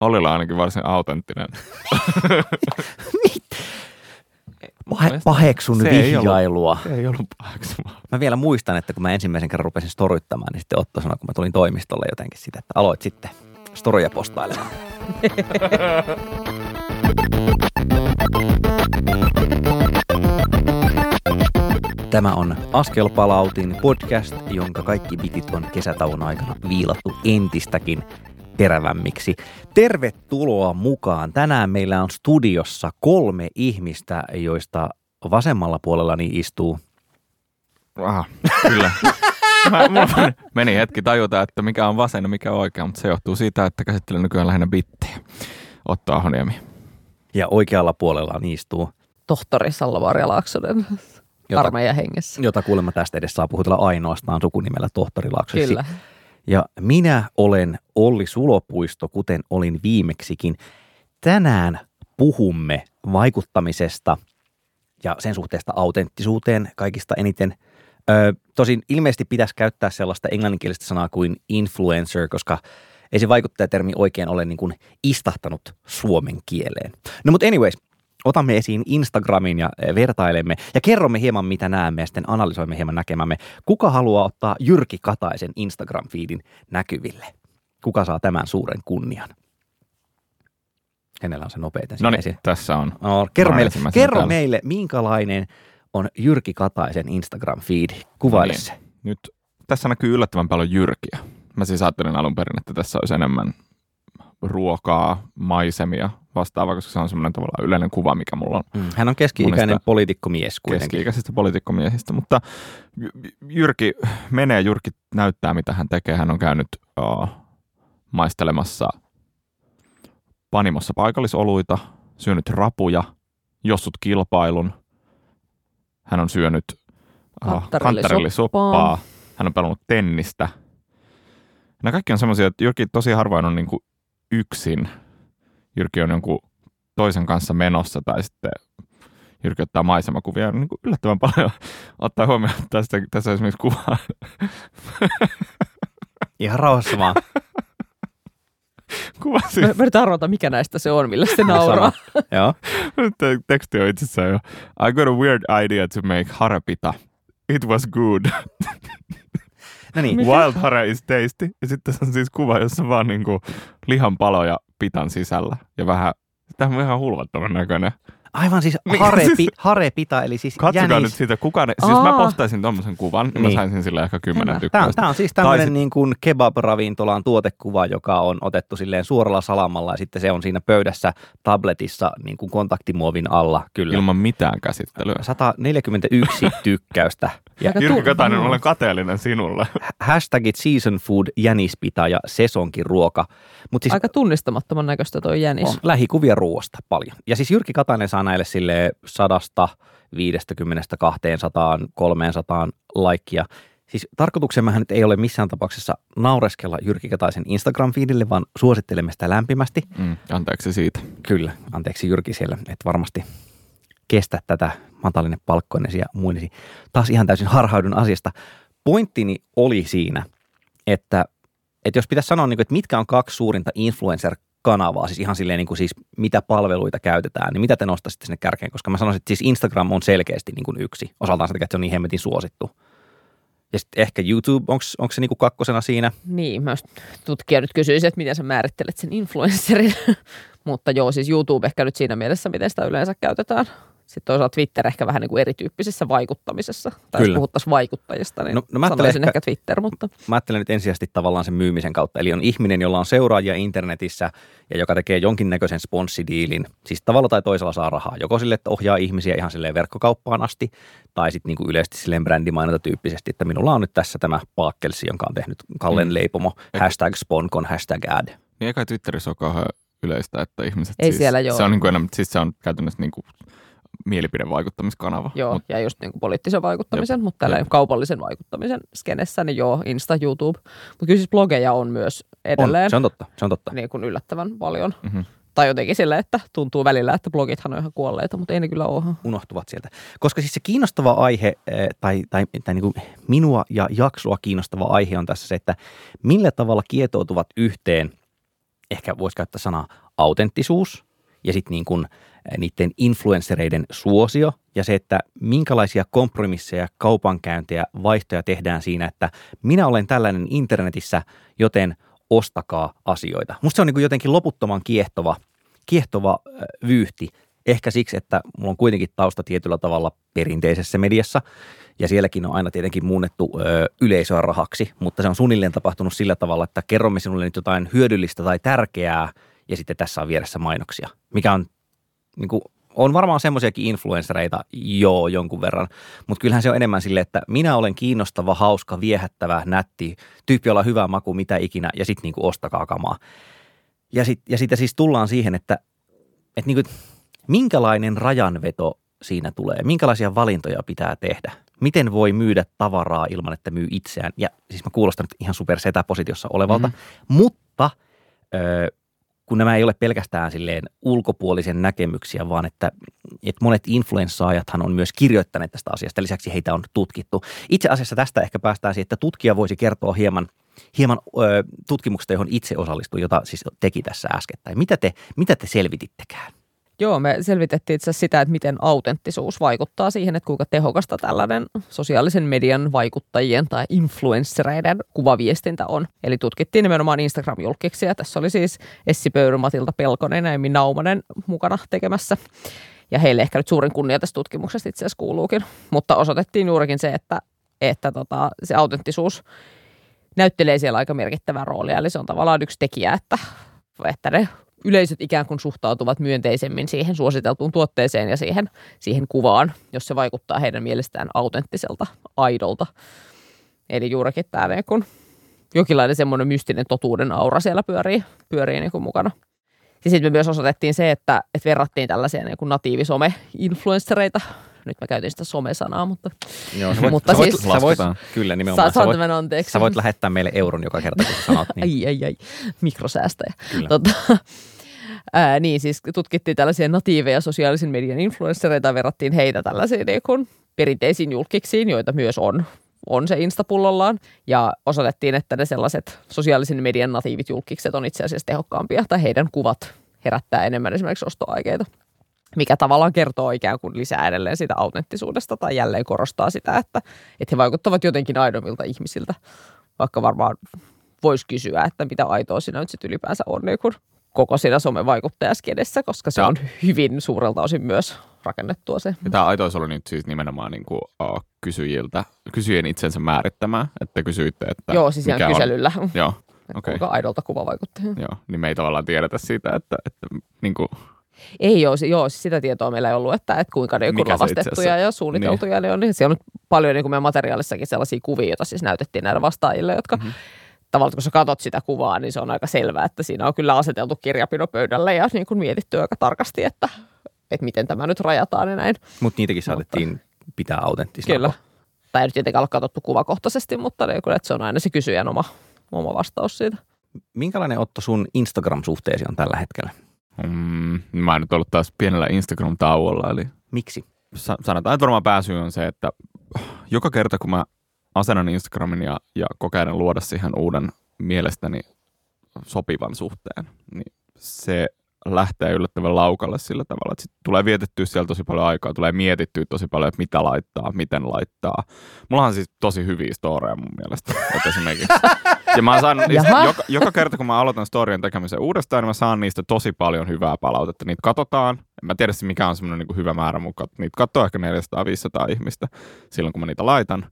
Olilla ainakin varsin autenttinen. Pahe, paheksun Se ei vihjailua. Se ei ollut pahaksuvaa. Mä vielä muistan, että kun mä ensimmäisen kerran rupesin storyttamaan, niin sitten Otto sanoi, kun mä tulin toimistolle jotenkin sitä, että aloit sitten storyja postailemaan. Tämä on Askelpalautin podcast, jonka kaikki bitit on kesätauon aikana viilattu entistäkin terävämmiksi. Tervetuloa mukaan. Tänään meillä on studiossa kolme ihmistä, joista vasemmalla puolellani istuu Aha, kyllä. Mä, mulla meni- hetki tajuta, että mikä on vasen ja mikä on oikea, mutta se johtuu siitä, että käsittelen nykyään lähinnä bittejä. Otto Ahoniemi. ja oikealla puolella istuu, tohtori Salvaria Laaksonen Jota- armeijan hengessä. jota kuulemma tästä edes saa puhutella ainoastaan sukunimellä tohtori Laaksonen. Kyllä. Ja minä olen Olli Sulopuisto, kuten olin viimeksikin. Tänään puhumme vaikuttamisesta ja sen suhteesta autenttisuuteen kaikista eniten. Ö, tosin ilmeisesti pitäisi käyttää sellaista englanninkielistä sanaa kuin influencer, koska ei se vaikuttajatermi oikein ole niin kuin istahtanut suomen kieleen. No mutta anyways, otamme esiin Instagramin ja eh, vertailemme ja kerromme hieman mitä näemme ja sitten analysoimme hieman näkemämme. Kuka haluaa ottaa Jyrki Kataisen Instagram-fiidin näkyville? Kuka saa tämän suuren kunnian? Kenellä on se nopeiten No niin, tässä on. No, kerro meille, kerro täällä. meille, minkälainen on Jyrki Kataisen Instagram-fiidi? Kuvaile No niin. se. Nyt tässä näkyy yllättävän paljon jyrkiä. Mä siis ajattelin alun perin, että tässä olisi enemmän ruokaa, maisemia vastaavaa, koska se on semmoinen tavallaan yleinen kuva, mikä mulla on Mm. Hän on keski-ikäinen poliitikkomies kuitenkin. keski-ikäisistä poliitikkomiehistä, mutta Jy- Jyrki menee, Jyrki näyttää, mitä hän tekee. Hän on käynyt uh, maistelemassa panimossa paikallisoluita, syönyt rapuja, jossut kilpailun. Hän on syönyt uh, Kantarellisoppaa. kantarellisoppaa. Hän on pelannut tennistä. Nämä kaikki on semmoisia, että Jyrki tosi harvoin on niinku yksin. Jyrki on jonkun toisen kanssa menossa tai sitten Jyrki ottaa maisemakuvia niin kuin yllättävän paljon ottaa huomioon että tästä, tässä on esimerkiksi kuva, Ihan rauhassa vaan. kuva siis, mä yritän arvata, mikä näistä se on, millä se nauraa. Joo. te- teksti on itsessään jo. I got a weird idea to make harapita. It was good. No niin, Wild hara is tasty. Ja sitten tässä on siis kuva, jossa vaan niin kuin lihan paloja pitan sisällä. Ja vähän, tämä on ihan hulvattoman näköinen. aivan siis Mikä harepi, harepita, eli siis Katsokaa jänis. nyt siitä, kuka ne, siis mä Aa. postaisin tommosen kuvan, niin mä Niin. saisin sille ehkä kymmenen tykkäystä. tämä on siis tämmöinen sit- niin kuin kebab-ravintolan tuotekuva, joka on otettu silleen suoralla salamalla ja sitten se on siinä pöydässä tabletissa niin kuin kontaktimuovin alla. Kyllä. Ilman mitään käsittelyä. 141 tykkäystä. Ja Jyrki Katainen, mm. olen kateellinen sinulle. hashtagit season food, jänispita ja sesonkin ruoka. Mutta siis Aika tunnistamattoman näköistä toi jänis. on lähikuvia ruoasta paljon. Ja siis Jyrki Katainen saa näille sille sadasta 50, 200, 300 laikkia. Siis tarkoituksemmehän nyt ei ole missään tapauksessa naureskella Jyrki Kataisen Instagram-fiidille, vaan suosittelemme sitä lämpimästi. Mm, anteeksi siitä. Kyllä, anteeksi Jyrki siellä, että varmasti kestä tätä matalinen palkkoinesi ja muinesi. Taas ihan täysin harhaudun asiasta. Pointtini oli siinä, että, että jos pitäisi sanoa, niin että mitkä on kaksi suurinta influencer-kanavaa, siis ihan silleen niin kuin siis mitä palveluita käytetään, niin mitä te nostaisitte sinne kärkeen? Koska mä sanoisin, että siis Instagram on selkeästi niin kuin yksi. Osaltaan sitä, että se on niin hemmetin suosittu. Ja sitten ehkä YouTube, onko se niin kuin kakkosena siinä? Niin, mä tutkija nyt kysyisi, että miten sä määrittelet sen influencerin. Mutta joo, siis YouTube ehkä nyt siinä mielessä, miten sitä yleensä käytetään. Sitten toisaalta Twitter ehkä vähän niin kuin erityyppisessä vaikuttamisessa. Tai Kyllä. jos puhuttaisiin vaikuttajista, niin No- no, mä no sanoisin ehkä- ehkä Twitter, mutta mä ajattelen nyt ensisijaisesti tavallaan sen myymisen kautta. Eli on ihminen, jolla on seuraajia internetissä ja joka tekee jonkinnäköisen sponssidiilin. Siis tavalla tai toisella saa rahaa. Joko sille, että ohjaa ihmisiä ihan silleen verkkokauppaan asti, tai sitten niinku yleisesti silleen brändimainonta tyyppisesti, että minulla on nyt tässä tämä paakkelsi, jonka on tehnyt Kallen Mm. leipomo, hashtag sponkon, hashtag ad. Niin eikä Twitterissä ole kauhean yleistä, että ihmiset Ei siis, siellä joo. Se on, niin kuin enemmän, siis se on käytännössä niin kuin mielipidevaikuttamiskanava. joo, Mut, ja just niin kuin poliittisen vaikuttamisen, Jep, mutta tällä jep. kaupallisen vaikuttamisen skenessä, niin joo, Insta, YouTube. Mutta kyllä siis blogeja on myös On, edelleen se on totta, se on totta. niin kuin yllättävän paljon. mm-hmm. Tai jotenkin sillä, että tuntuu välillä, että blogithan on ihan kuolleita, mutta ei ne kyllä ole. unohtuvat sieltä. Koska siis se kiinnostava aihe, eh, tai, tai, tai niin kuin minua ja jaksoa kiinnostava aihe on tässä se, että millä tavalla kietoutuvat yhteen ehkä voisi käyttää sanaa autenttisuus ja sitten niin kuin niiden influenssereiden suosio ja se, että minkälaisia kompromisseja, kaupankäyntejä, vaihtoja tehdään siinä, että minä olen tällainen internetissä, joten ostakaa asioita. Musta se on niin jotenkin loputtoman kiehtova, kiehtova vyyhti, ehkä siksi, että mulla on kuitenkin tausta tietyllä tavalla perinteisessä mediassa ja sielläkin on aina tietenkin muunnettu ö, yleisöä rahaksi, mutta se on suunnilleen tapahtunut sillä tavalla, että kerromme sinulle nyt jotain hyödyllistä tai tärkeää ja sitten tässä on vieressä mainoksia, mikä on niin kuin, on varmaan semmoisiakin influenssereita joo jonkun verran, mutta kyllähän se on enemmän sille, että minä olen kiinnostava, hauska, viehättävä, nätti, tyyppi, jolla on hyvä maku, mitä ikinä, ja sitten niin ostakaa kamaa. Ja sitten ja sit siis tullaan siihen, että, että niin kuin, minkälainen rajanveto siinä tulee, minkälaisia valintoja pitää tehdä. Miten voi myydä tavaraa ilman, että myy itseään? Ja siis mä kuulostan nyt ihan super setäpositiossa olevalta, mm-hmm. mutta ö, kun nämä ei ole pelkästään silleen ulkopuolisen näkemyksiä, vaan että, että monet influenssaajathan on myös kirjoittaneet tästä asiasta. Lisäksi heitä on tutkittu. Itse asiassa tästä ehkä päästään siihen, että tutkija voisi kertoa hieman, hieman ö, tutkimuksesta, johon itse osallistui, jota siis teki tässä äskettäin. Mitä te, mitä te selvitittekään? Joo, me selvitettiin itse sitä, että miten autenttisuus vaikuttaa siihen, että kuinka tehokasta tällainen sosiaalisen median vaikuttajien tai influenssereiden kuvaviestintä on. Eli tutkittiin nimenomaan Instagram-julkiksi tässä oli siis Essi Pöyry, Matilta Pelkonen ja Emmi Naumanen mukana tekemässä. Ja heille ehkä nyt suurin kunnia tästä tutkimuksesta itse asiassa kuuluukin. Mutta osoitettiin juurikin se, että, että tota, se autenttisuus näyttelee siellä aika merkittävää roolia. Eli se on tavallaan yksi tekijä, että, että ne yleisöt ikään kuin suhtautuvat myönteisemmin siihen suositeltuun tuotteeseen ja siihen, siihen kuvaan, jos se vaikuttaa heidän mielestään autenttiselta, aidolta. Eli juurikin tämä niin kun jokinlainen semmoinen mystinen totuuden aura siellä pyörii, pyörii niin kuin mukana. Ja sitten me myös osoitettiin se, että, että verrattiin tällaisia niin natiivisome-influenssereita nyt mä käytin sitä somesanaa, mutta... Joo, sä voit, mutta sä voit, siis, sä voit, kyllä nimenomaan. Sa, sä, voit, anteeksi. sä voit lähettää meille euron joka kerta, kun sä sanot niin. ai, ai, ai, mikrosäästäjä. Kyllä. Tota, ää, niin, siis tutkittiin tällaisia natiiveja sosiaalisen median influenssereita ja verrattiin heitä tällaisiin niin kuin perinteisiin julkiksiin, joita myös on on se Instapullollaan, ja osoitettiin, että ne sellaiset sosiaalisen median natiivit julkikset on itse asiassa tehokkaampia, tai heidän kuvat herättää enemmän esimerkiksi ostoaikeita mikä tavallaan kertoo ikään kuin lisää edelleen sitä autenttisuudesta tai jälleen korostaa sitä, että, että he vaikuttavat jotenkin aidomilta ihmisiltä, vaikka varmaan voisi kysyä, että mitä aitoa siinä nyt sitten ylipäänsä on niin kuin koko siinä somevaikuttajaskedessä, koska se on hyvin suurelta osin myös rakennettua se. Ja tämä aitois oli nyt siis nimenomaan niin kuin, uh, kysyjiltä, kysyjien itsensä määrittämää, että kysyitte, että Joo, siis ihan kyselyllä. On, joo, okay. Kuinka aidolta kuva vaikuttaa. Joo, niin me ei tavallaan tiedetä siitä, että, että niin kuin, ei ole, joo, siis sitä tietoa meillä ei ollut, että, että kuinka ne joku lavastettuja ja suunniteltuja niin. ne on. Niin siellä on paljon niin kuin meidän materiaalissakin sellaisia kuvia, joita siis näytettiin näille vastaajille, jotka mm-hmm. tavallaan kun sä katsot sitä kuvaa, niin se on aika selvää, että siinä on kyllä aseteltu kirjapino pöydälle ja niin kuin mietitty aika tarkasti, että, että miten tämä nyt rajataan ja näin. Mut niitäkin saatettiin mutta, pitää autenttisena. Kyllä. Tai ei nyt tietenkään ole katsottu kuvakohtaisesti, mutta niin että se on aina se kysyjän oma, oma vastaus siitä. Minkälainen Otto sun Instagram-suhteesi on tällä hetkellä? Mm, mä oon nyt ollut taas pienellä Instagram-tauolla. Eli Miksi? Sanotaan, että varmaan pääsy on se, että joka kerta kun mä asennan Instagramin ja, ja kokeilen luoda siihen uuden mielestäni sopivan suhteen, niin se lähtee yllättävän laukalle sillä tavalla, että sit tulee vietettyä siellä tosi paljon aikaa, tulee mietittyä tosi paljon, että mitä laittaa, miten laittaa. Mulla on siis tosi hyviä storeja mun mielestä, että esimerkiksi. Ja mä saan joka, joka, kerta, kun mä aloitan storien tekemisen uudestaan, niin mä saan niistä tosi paljon hyvää palautetta. Niitä katsotaan. En mä tiedä, mikä on semmoinen niin hyvä määrä mukaan. Niitä katsoo ehkä 400-500 ihmistä silloin, kun mä niitä laitan.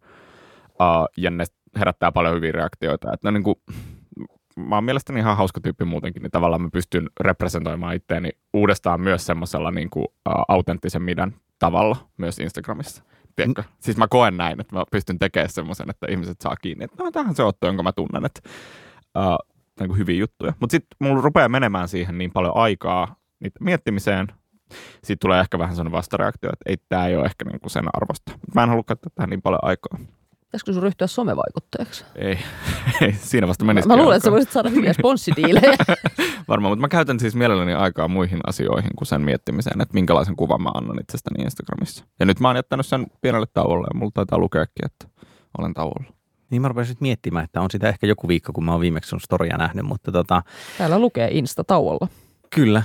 Uh, ja ne herättää paljon hyviä reaktioita. Että ne niin kuin, mä oon mielestäni ihan hauska tyyppi muutenkin, niin tavallaan mä pystyn representoimaan itteeni uudestaan myös semmoisella niin kuin, uh, autenttisen midän tavalla myös Instagramissa. Tiedätkö? Mm. Siis mä koen näin, että mä pystyn tekemään semmoisen, että ihmiset saa kiinni, että no tähän se Otto, jonka mä tunnen, että uh, niin kuin hyviä juttuja. Mutta sitten mulla rupeaa menemään siihen niin paljon aikaa niitä miettimiseen, sitten tulee ehkä vähän sellainen vastareaktio, että ei tämä ei ole ehkä niin kuin sen arvosta. Mä en halua käyttää tähän niin paljon aikaa. Pitäisikö sun ryhtyä somevaikuttajaksi? Ei, ei siinä vasta menisi. Mä, mä luulen, että sä voisit saada hyviä sponssidiilejä. Varmaan, mutta mä käytän siis mielelläni aikaa muihin asioihin kuin sen miettimiseen, että minkälaisen kuvan mä annan itsestäni Instagramissa. Ja nyt mä oon jättänyt sen pienelle tauolle ja mulla taitaa lukeakin, että olen tauolla. Niin mä rupesin nyt miettimään, että on sitä ehkä joku viikko, kun mä oon viimeksi sun storia nähnyt, mutta tota, Täällä lukee Insta-tauolla. Kyllä.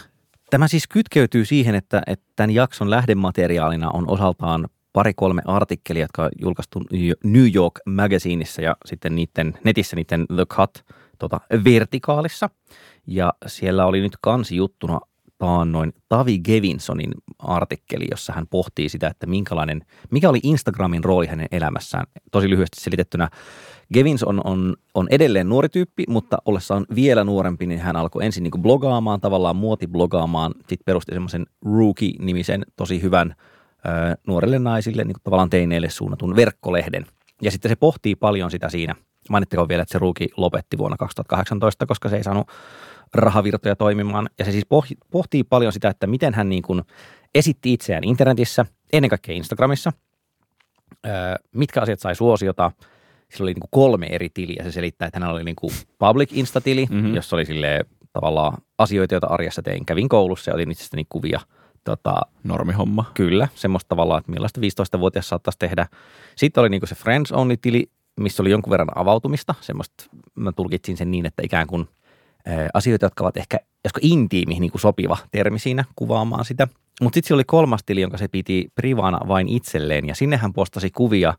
Tämä siis kytkeytyy siihen, että, että tämän jakson lähdemateriaalina on osaltaan pari-kolme artikkelia, jotka on julkaistu New York Magazineissa ja sitten niiden, netissä niiden The Cut tota, vertikaalissa. Ja siellä oli nyt kansijuttuna taannoin Tavi Gevinsonin artikkeli, jossa hän pohtii sitä, että minkälainen, mikä oli Instagramin rooli hänen elämässään. Tosi lyhyesti selitettynä. Gevins on, on, on edelleen nuori tyyppi, mutta ollessaan vielä nuorempi, niin hän alkoi ensin niin blogaamaan, tavallaan muotiblogaamaan, sitten perusti semmoisen Rookie-nimisen tosi hyvän nuorille naisille, niin kuin tavallaan teineille suunnatun verkkolehden. Ja sitten se pohtii paljon sitä siinä. Mainittakoon vielä, että se Rookie lopetti vuonna 2018, koska se ei saanut rahavirtoja toimimaan. Ja se siis pohtii paljon sitä, että miten hän niin kuin esitti itseään internetissä, ennen kaikkea Instagramissa, mitkä asiat sai suosiota. Sillä oli niin kuin kolme eri tiliä. Se selittää, että hänellä oli niin kuin public Insta-tili, mm-hmm. jossa oli sille tavallaan asioita, joita arjessa tein. Kävin koulussa ja otin itsestäni kuvia. Tota, Normihomma. Kyllä, semmoista tavallaan, että millaista 15-vuotias saattaisi tehdä. Sitten oli niin kuin se Friends Only-tili, missä oli jonkun verran avautumista. Semmoista, mä tulkitsin sen niin, että ikään kuin – asioita, jotka ovat ehkä josko intiimi niin kuin sopiva termi siinä kuvaamaan sitä. Mutta sitten se oli kolmas tili, jonka se piti privana vain itselleen ja sinne hän postasi kuvia,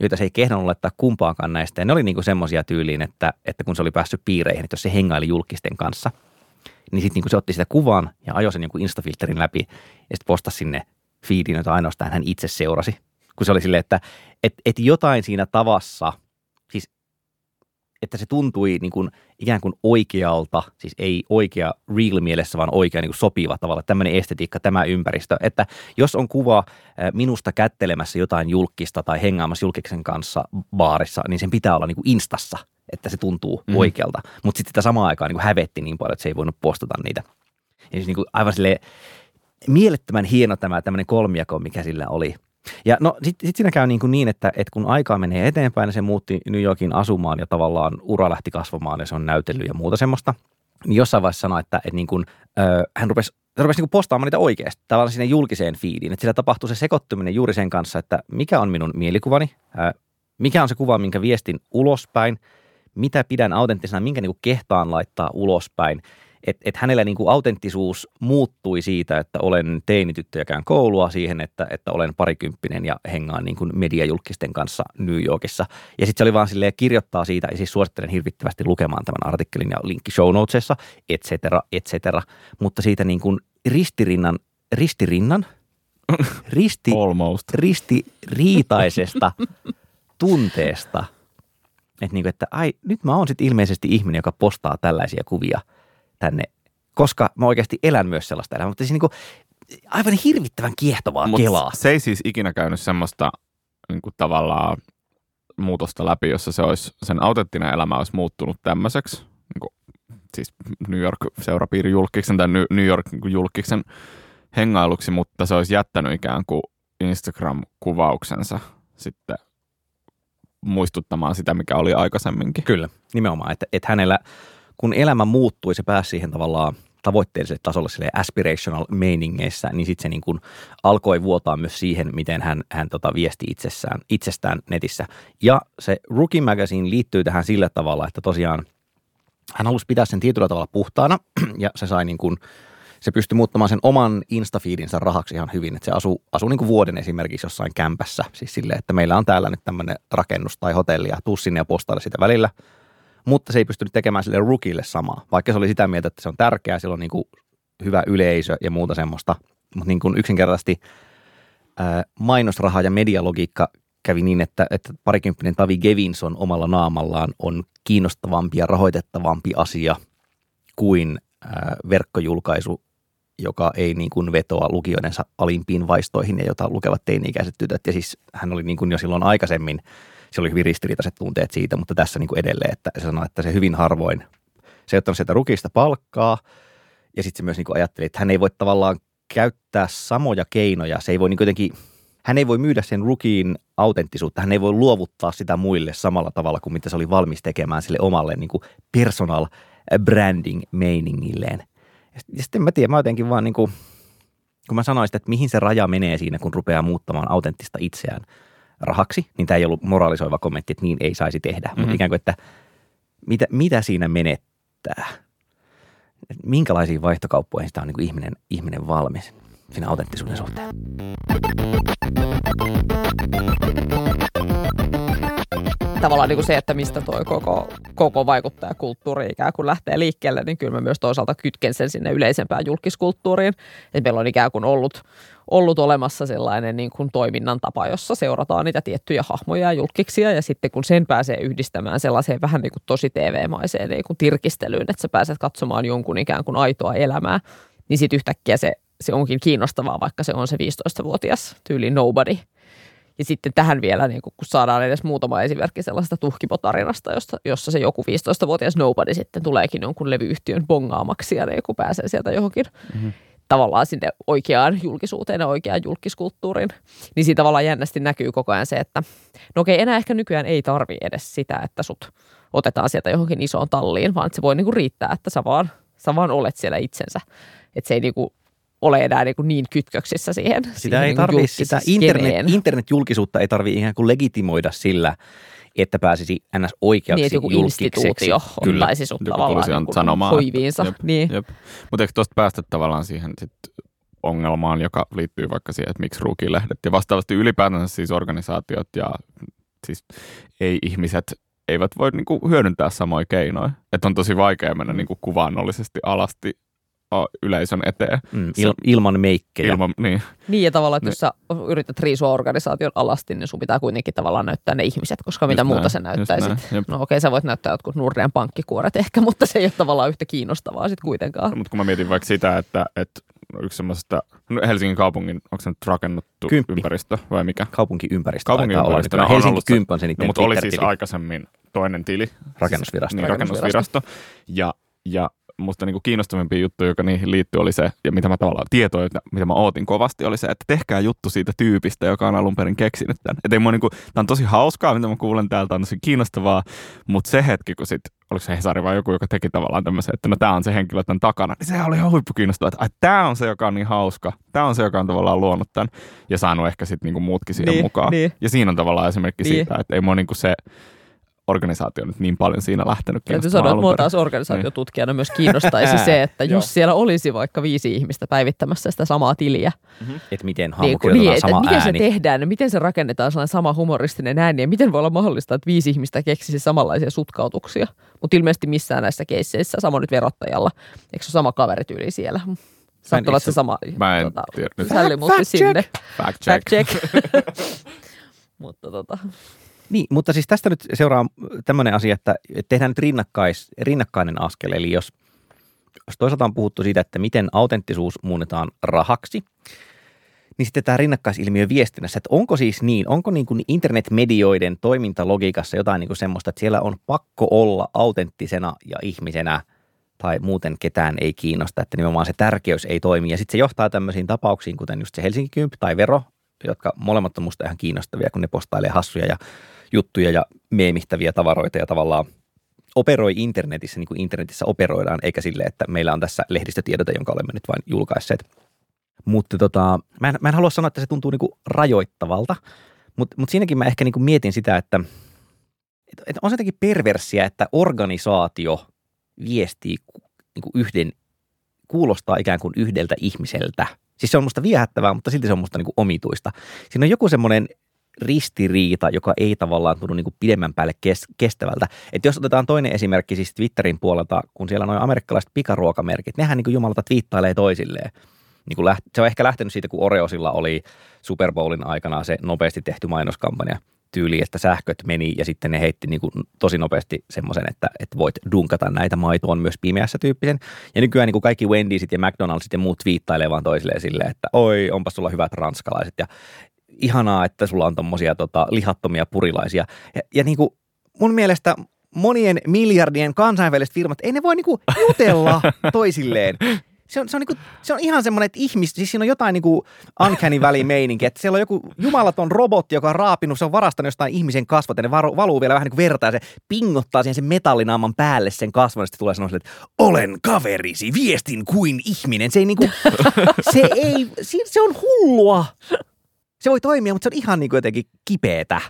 joita se ei kehdannut laittaa kumpaakaan näistä. Ja ne oli niinku semmoisia tyyliin, että, että kun se oli päässyt piireihin, että jos se hengaili julkisten kanssa, niin sitten niinku se otti sitä kuvan ja ajoi sen niinku Instafilterin läpi ja sitten postasi sinne feediin, jota ainoastaan hän itse seurasi. Kun se oli silleen, että et, et jotain siinä tavassa – että se tuntui niin kuin ikään kuin oikealta, siis ei oikea real mielessä, vaan oikea niin kuin sopiva tavalla, tämmöinen estetiikka, tämä ympäristö. Että jos on kuva minusta kättelemässä jotain julkista tai hengaamassa julkiksen kanssa baarissa, niin sen pitää olla niin kuin instassa, että se tuntuu mm. oikealta. Mutta sitten sitä samaan aikaan niin kuin hävetti niin paljon, että se ei voinut postata niitä. Ja siis niin kuin aivan silleen mielettömän hieno tämä tämmöinen kolmiako, mikä sillä oli – ja no sitten sit siinä käy niin, kuin niin että, että kun aikaa menee eteenpäin, niin se muutti New Yorkin asumaan ja tavallaan ura lähti kasvamaan ja se on näytellyt ja muuta semmoista. Niin jossain vaiheessa sanoi, että, että niin kuin, ö, hän rupesi se rupesi niin postaamaan niitä oikeasti, tavallaan sinne julkiseen feediin. Että sillä tapahtui se sekoittuminen juuri sen kanssa, että mikä on minun mielikuvani, ää, mikä on se kuva, minkä viestin ulospäin, mitä pidän autenttisena, minkä niin kuin kehtaan laittaa ulospäin – että et hänellä niin kuin autenttisuus muuttui siitä, että olen teinityttö ja käyn koulua siihen, että, että olen parikymppinen ja hengaan niin kuin mediajulkisten kanssa New Yorkissa. Ja sitten se oli vaan silleen kirjoittaa siitä, ja siis suosittelen hirvittävästi lukemaan tämän artikkelin ja linkki show notesissa, et cetera, et cetera. Mutta siitä niin kuin ristirinnan, ristirinnan, risti, Almost. ristiriitaisesta tunteesta, että, niin kuin, että ai, nyt mä oon sitten ilmeisesti ihminen, joka postaa tällaisia kuvia – tänne, koska mä oikeasti elän myös sellaista elämää. Mutta siis niin kuin, aivan hirvittävän kiehtovaa Mut kelaa. Se ei siis ikinä käynyt semmoista niin kuin tavallaan muutosta läpi, jossa se olisi, sen autenttinen elämä olisi muuttunut tämmöiseksi, niin kuin, siis New York seurapiiri julkiksen tai New York niin julkiksen hengailuksi, mutta se olisi jättänyt ikään kuin Instagram-kuvauksensa sitten muistuttamaan sitä, mikä oli aikaisemminkin. Kyllä, nimenomaan, että, että hänellä – kun elämä muuttui, se pääsi siihen tavallaan tavoitteelliselle tasolle sille aspirational meiningeissä, niin sitten se niin kuin alkoi vuotaa myös siihen, miten hän, hän tota viesti itsessään, itsestään netissä. Ja se Rookie Magazine liittyy tähän sillä tavalla, että tosiaan hän halusi pitää sen tietyllä tavalla puhtaana ja se sai niin kuin, se pystyi muuttamaan sen oman Instafeedinsä rahaksi ihan hyvin. Että se asuu, asuu niin kuin vuoden esimerkiksi jossain kämpässä. Siis silleen, että meillä on täällä nyt tämmöinen rakennus tai hotelli ja tuu sinne ja postaile sitä välillä – mutta se ei pystynyt tekemään sille rookille samaa, vaikka se oli sitä mieltä, että se on tärkeää, sillä on niin kuin hyvä yleisö ja muuta semmoista, mutta niin kuin yksinkertaisesti ää, mainosraha ja medialogiikka kävi niin, että, että parikymppinen Tavi Gevinson omalla naamallaan on kiinnostavampi ja rahoitettavampi asia kuin ää, verkkojulkaisu, joka ei niin kuin vetoa lukijoidensa alimpiin vaistoihin ja jota lukevat teini-ikäiset tytöt. Ja siis hän oli niin kuin jo silloin aikaisemmin – se oli hyvin ristiriitaiset tunteet siitä, mutta tässä niin kuin edelleen, että se sanoi, että se hyvin harvoin, se ottanut sieltä rukista palkkaa ja sitten se myös niin kuin ajatteli, että hän ei voi tavallaan käyttää samoja keinoja, se ei voi niin jotenkin, hän ei voi myydä sen rukiin autenttisuutta, hän ei voi luovuttaa sitä muille samalla tavalla kuin mitä se oli valmis tekemään sille omalle niin kuin personal branding meiningilleen. Ja sitten mä tiedän, mä jotenkin vaan niin kuin, kun mä sanoisin, että mihin se raja menee siinä, kun rupeaa muuttamaan autenttista itseään – rahaksi, niin tämä ei ollut moralisoiva kommentti, että niin ei saisi tehdä, mm-hmm. mutta ikään kuin, että mitä, mitä siinä menettää? Et Minkälaisiin vaihtokauppoihin sitä on niin kuin ihminen, ihminen valmis siinä autenttisuuden suhteen? tavallaan niin kuin se, että mistä tuo koko, koko vaikuttajakulttuuri ikään kuin lähtee liikkeelle, niin kyllä mä myös toisaalta kytken sen sinne yleisempään julkiskulttuuriin. Että meillä on ikään kuin ollut, ollut olemassa sellainen niin kuin toiminnan tapa, jossa seurataan niitä tiettyjä hahmoja ja julkiksia, ja sitten kun sen pääsee yhdistämään sellaiseen vähän niin kuin tosi TV-maiseen niin kuin tirkistelyyn, että sä pääset katsomaan jonkun ikään kuin aitoa elämää, niin sitten yhtäkkiä se, se onkin kiinnostavaa, vaikka se on se 15-vuotias tyyli nobody. Ja sitten tähän vielä, niin kun saadaan edes muutama esimerkki sellaista tuhkipotarinasta, josta, jossa se joku 15-vuotias nobody sitten tuleekin jonkun levyyhtiön bongaamaksi ja niin pääsee sieltä johonkin mm-hmm. Tavallaan sinne oikeaan julkisuuteen ja oikeaan julkiskulttuuriin. Niin siinä tavallaan jännästi näkyy koko ajan se, että no okei, enää ehkä nykyään ei tarvi edes sitä, että sut otetaan sieltä johonkin isoon talliin, vaan että se voi niin kuin riittää, että sä vaan, sä vaan olet siellä itsensä. Että se ei niin kuin ole enää niin, kuin niin kytköksissä siihen. Sitä siihen ei niin kuin tarvitse, sitä internet, internetjulkisuutta ei tarvitse ikään kuin legitimoida sillä, että pääsisi ns. oikeaksi Niin, että joku julkiseksi. instituutio Kyllä. ottaisi sut Joku tavallaan niin kuin sanomaan, hoiviinsa. Jep, Niin. Jep. Mutta eikö tuosta päästä tavallaan siihen sit ongelmaan, joka liittyy vaikka siihen, että miksi ruukilehdet ja vastaavasti ylipäätänsä siis organisaatiot ja siis ei-ihmiset eivät voi niinku hyödyntää samoja keinoja. Että on tosi vaikea mennä niinku kuvaannollisesti alasti yleisön eteen. Mm, Se- il, ilman meikkejä. Ilman, niin, niin, ja tavallaan, että Ne- jos sä yrität riisua organisaation alasti, niin sun pitää kuitenkin tavallaan näyttää ne ihmiset, koska mitä Just muuta näin, sä just näyttäisit. No okei, sä voit näyttää jotkut Nordeen pankkikuoret ehkä, mutta se ei ole tavallaan yhtä kiinnostavaa sitten kuitenkaan. mutta kun mä mietin vaikka sitä, että, että yksi semmoista no Helsingin kaupungin, onko se nyt rakennettu Kymppi. ympäristö vai mikä? No on nykyään. Helsinki ollut se- Kymp on se No, mutta oli siis aikaisemmin toinen tili. Rakennusvirasto. Niin, Rakennusvirasto. rakennusvirasto. Ja, ja musta niinku kiinnostavimpia juttuja, joka niihin liittyy, oli se, ja mitä mä tavallaan tietoin, että mitä mä ootin kovasti, oli se, että tehkää juttu siitä tyypistä, joka on alun perin keksinyt tämän. Et ei mua niinku, tää on tosi hauskaa, mitä mä kuulen täältä, on tosi kiinnostavaa, mutta se hetki, kun sit, oliko se Hesari vai joku, joka teki tavallaan tämmöisen, että no tää on se henkilö tämän takana, niin se oli ihan huippukiinnostavaa, että ai, tää on se, joka on niin hauska, tää on se, joka on tavallaan luonut tämän, ja saanut ehkä sitten niinku muutkin siihen Niin, mukaan. niin. Ja siinä on tavallaan esimerkki Niin. siitä, että ei mua niinku se organisaatio nyt niin paljon siinä lähtenyt Täytyy sanoa, että mua taas organisaatiotutkijana myös kiinnostaisi se, että Joo. jos siellä olisi vaikka viisi ihmistä päivittämässä sitä samaa tiliä, Että miten niin, niin että sama miten ääni. se tehdään ja miten se rakennetaan sellainen sama humoristinen ääni ja miten voi olla mahdollista, että viisi ihmistä keksisi samanlaisia sutkautuksia. Mutta ilmeisesti missään näissä keisseissä, sama nyt verottajalla, eikö se ole sama kaverityyli siellä? Saattaa olla se sama. Mä en tiedä nyt. Sälli muutti Fact sinne. Fact check. Fact check. Mutta tota, Niin, mutta siis tästä nyt seuraa tämmöinen asia, että tehdään nyt rinnakkais, rinnakkainen askel. Eli jos, jos toisaalta on puhuttu siitä, että miten autenttisuus muunnetaan rahaksi, niin sitten tämä rinnakkaisilmiö viestinnässä, että onko siis niin, onko niin kuin internetmedioiden toimintalogiikassa jotain niin kuin semmoista, että siellä on pakko olla autenttisena ja ihmisenä tai muuten ketään ei kiinnosta, että nimenomaan se tärkeys ei toimi. Ja sitten se johtaa tämmöisiin tapauksiin, kuten just se Helsinki Kymp tai Vero, jotka molemmat on musta ihan kiinnostavia, kun ne postailee hassuja ja juttuja ja meemittäviä tavaroita ja tavallaan operoi internetissä niin kuin internetissä operoidaan, eikä sille, että meillä on tässä lehdistötiedote, jonka olemme nyt vain julkaisseet. Mutta tota, mä, en, mä en halua sanoa, että se tuntuu niin kuin rajoittavalta, mutta mut siinäkin mä ehkä niin kuin mietin sitä, että, että, on se jotenkin perversiä, että organisaatio viestii niin kuin yhden, kuulostaa ikään kuin yhdeltä ihmiseltä. Siis se on musta viehättävää, mutta silti se on musta niin kuin omituista. Siinä on joku semmoinen ristiriita, joka ei tavallaan tunnu niin kuin pidemmän päälle kes- kestävältä. Et jos otetaan toinen esimerkki siis Twitterin puolelta, kun siellä noin amerikkalaiset pikaruokamerkit, nehän niin kuin jumalata twiittailee toisilleen. Niin kuin läht- se on ehkä lähtenyt siitä, kun Oreosilla oli Super Bowlin aikana se nopeasti tehty mainoskampanja tyyli, että sähköt meni ja sitten ne heitti niin kuin tosi nopeasti semmoisen, että, että voit dunkata näitä maitoon myös pimeässä tyyppisen. Ja nykyään niin kuin kaikki Wendysit ja McDonaldsit ja muut twiittailee vaan toisilleen silleen, että oi, onpas sulla hyvät ranskalaiset ja ihanaa, että sulla on tommosia tota, lihattomia purilaisia. Ja, ja niin kuin mun mielestä monien miljardien kansainväliset firmat, ei ne voi niinku jutella toisilleen. Se on, se, on niinku, se on ihan semmoinen, että ihmis, siis siinä on jotain niinku uncanny valley meininki, että siellä on joku jumalaton robotti, joka on raapinut, se on varastanut jostain ihmisen kasvot ja ne varu, valuu vielä vähän niin kuin vertaa ja se pingottaa siihen sen metallinaaman päälle sen kasvon ja sitten tulee sanoa että olen kaverisi, viestin kuin ihminen. Se ei niinku, se ei, se on hullua. Se voi toimia, mutta se on ihan niin kuin jotenkin kipeetä.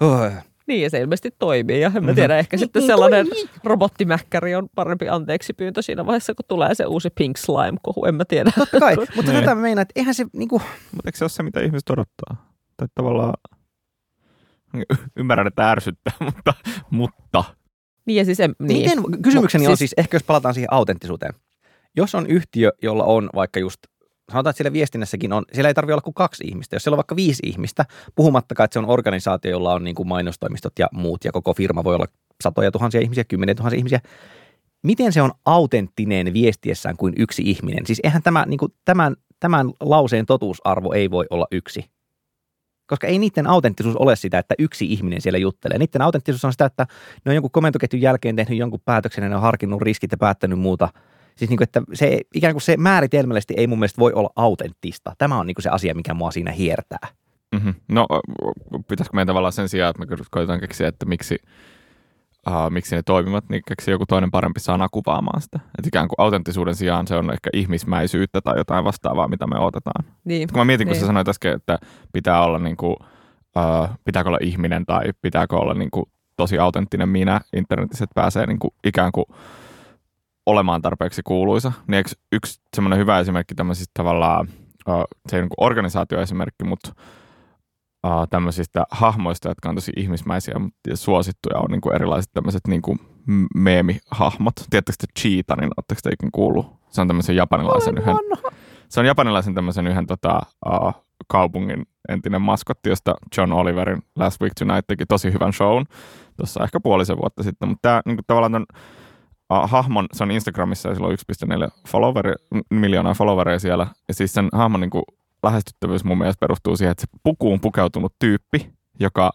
Oh. Niin, ja se ilmeisesti toimii. Ja en mä tiedä, ehkä Niin, sitten niin sellainen toimii. robottimäkkäri on parempi anteeksi pyyntö siinä vaiheessa, kun tulee se uusi Pink Slime-kohu. En mä tiedä. Totta kai, mutta Niin. tätä mä meinaan, että eihän se niinku, Mutta eikö se ole se, mitä ihmiset odottaa? Tai tavallaan ymmärrän, että ärsyttää, mutta, mutta Niin, ja siis en, niin. Miten, kysymykseni Mut on siis, ehkä jos palataan siihen autenttisuuteen. Jos on yhtiö, jolla on vaikka just, sanotaan, että siellä viestinnässäkin on, siellä ei tarvitse olla kuin kaksi ihmistä. Jos siellä on vaikka viisi ihmistä, puhumattakaan, että se on organisaatio, jolla on niin kuin mainostoimistot ja muut, ja koko firma voi olla satoja tuhansia ihmisiä, kymmeniä tuhansia ihmisiä. Miten se on autenttinen viestiessään kuin yksi ihminen? Siis eihän tämä, niin kuin, tämän, tämän lauseen totuusarvo ei voi olla yksi. Koska ei niiden autenttisuus ole sitä, että yksi ihminen siellä juttelee. Niiden autenttisuus on sitä, että ne on jonkun komentoketjun jälkeen tehnyt jonkun päätöksen ja ne on harkinnut riskit ja päättänyt muuta. Siis niin kuin, että se, ikään kuin se määritelmällisesti ei mun mielestä voi olla autenttista. Tämä on niin kuin se asia, mikä mua siinä hiertää. Mm-hmm. No, pitäisikö meidän tavallaan sen sijaan, että me koetaan keksiä, että miksi, uh, miksi ne toimivat, niin keksiä joku toinen parempi sana kuvaamaan sitä. Että ikään kuin autenttisuuden sijaan se on ehkä ihmismäisyyttä tai jotain vastaavaa, mitä me odotetaan. niin. Kun mä mietin, kun Niin. sä sanoit äsken, että pitää olla niin kuin, uh, pitääkö olla ihminen tai pitääkö olla niin kuin tosi autenttinen minä internetissä, että pääsee niin kuin ikään kuin olemaan tarpeeksi kuuluisa. Niin eikö yksi semmoinen hyvä esimerkki tämmöisistä tavallaan, se ei niin kuin organisaatioesimerkki, mutta tämmöisistä hahmoista, jotka on tosi ihmismäisiä ja suosittuja, on niin kuin erilaiset tämmöiset niin kuin meemihahmot. Tiedättekö te Cheetanin, oletteko te ikin kuullut? Se on tämmöisen japanilaisen yhden, se on japanilaisen tämmöisen yhden tota, uh, kaupungin entinen maskotti, josta John Oliverin Last Week Tonight teki tosi hyvän shown tuossa ehkä puolisen vuotta sitten. Mutta tämä niin tavallaan ton, uh, hahmon, se on Instagramissa ja sillä on 1,4 followeri, miljoonaa followereja siellä. Ja siis sen hahmon niin kuin, lähestyttävyys mun mielestä perustuu siihen, että se pukuun pukeutunut tyyppi, joka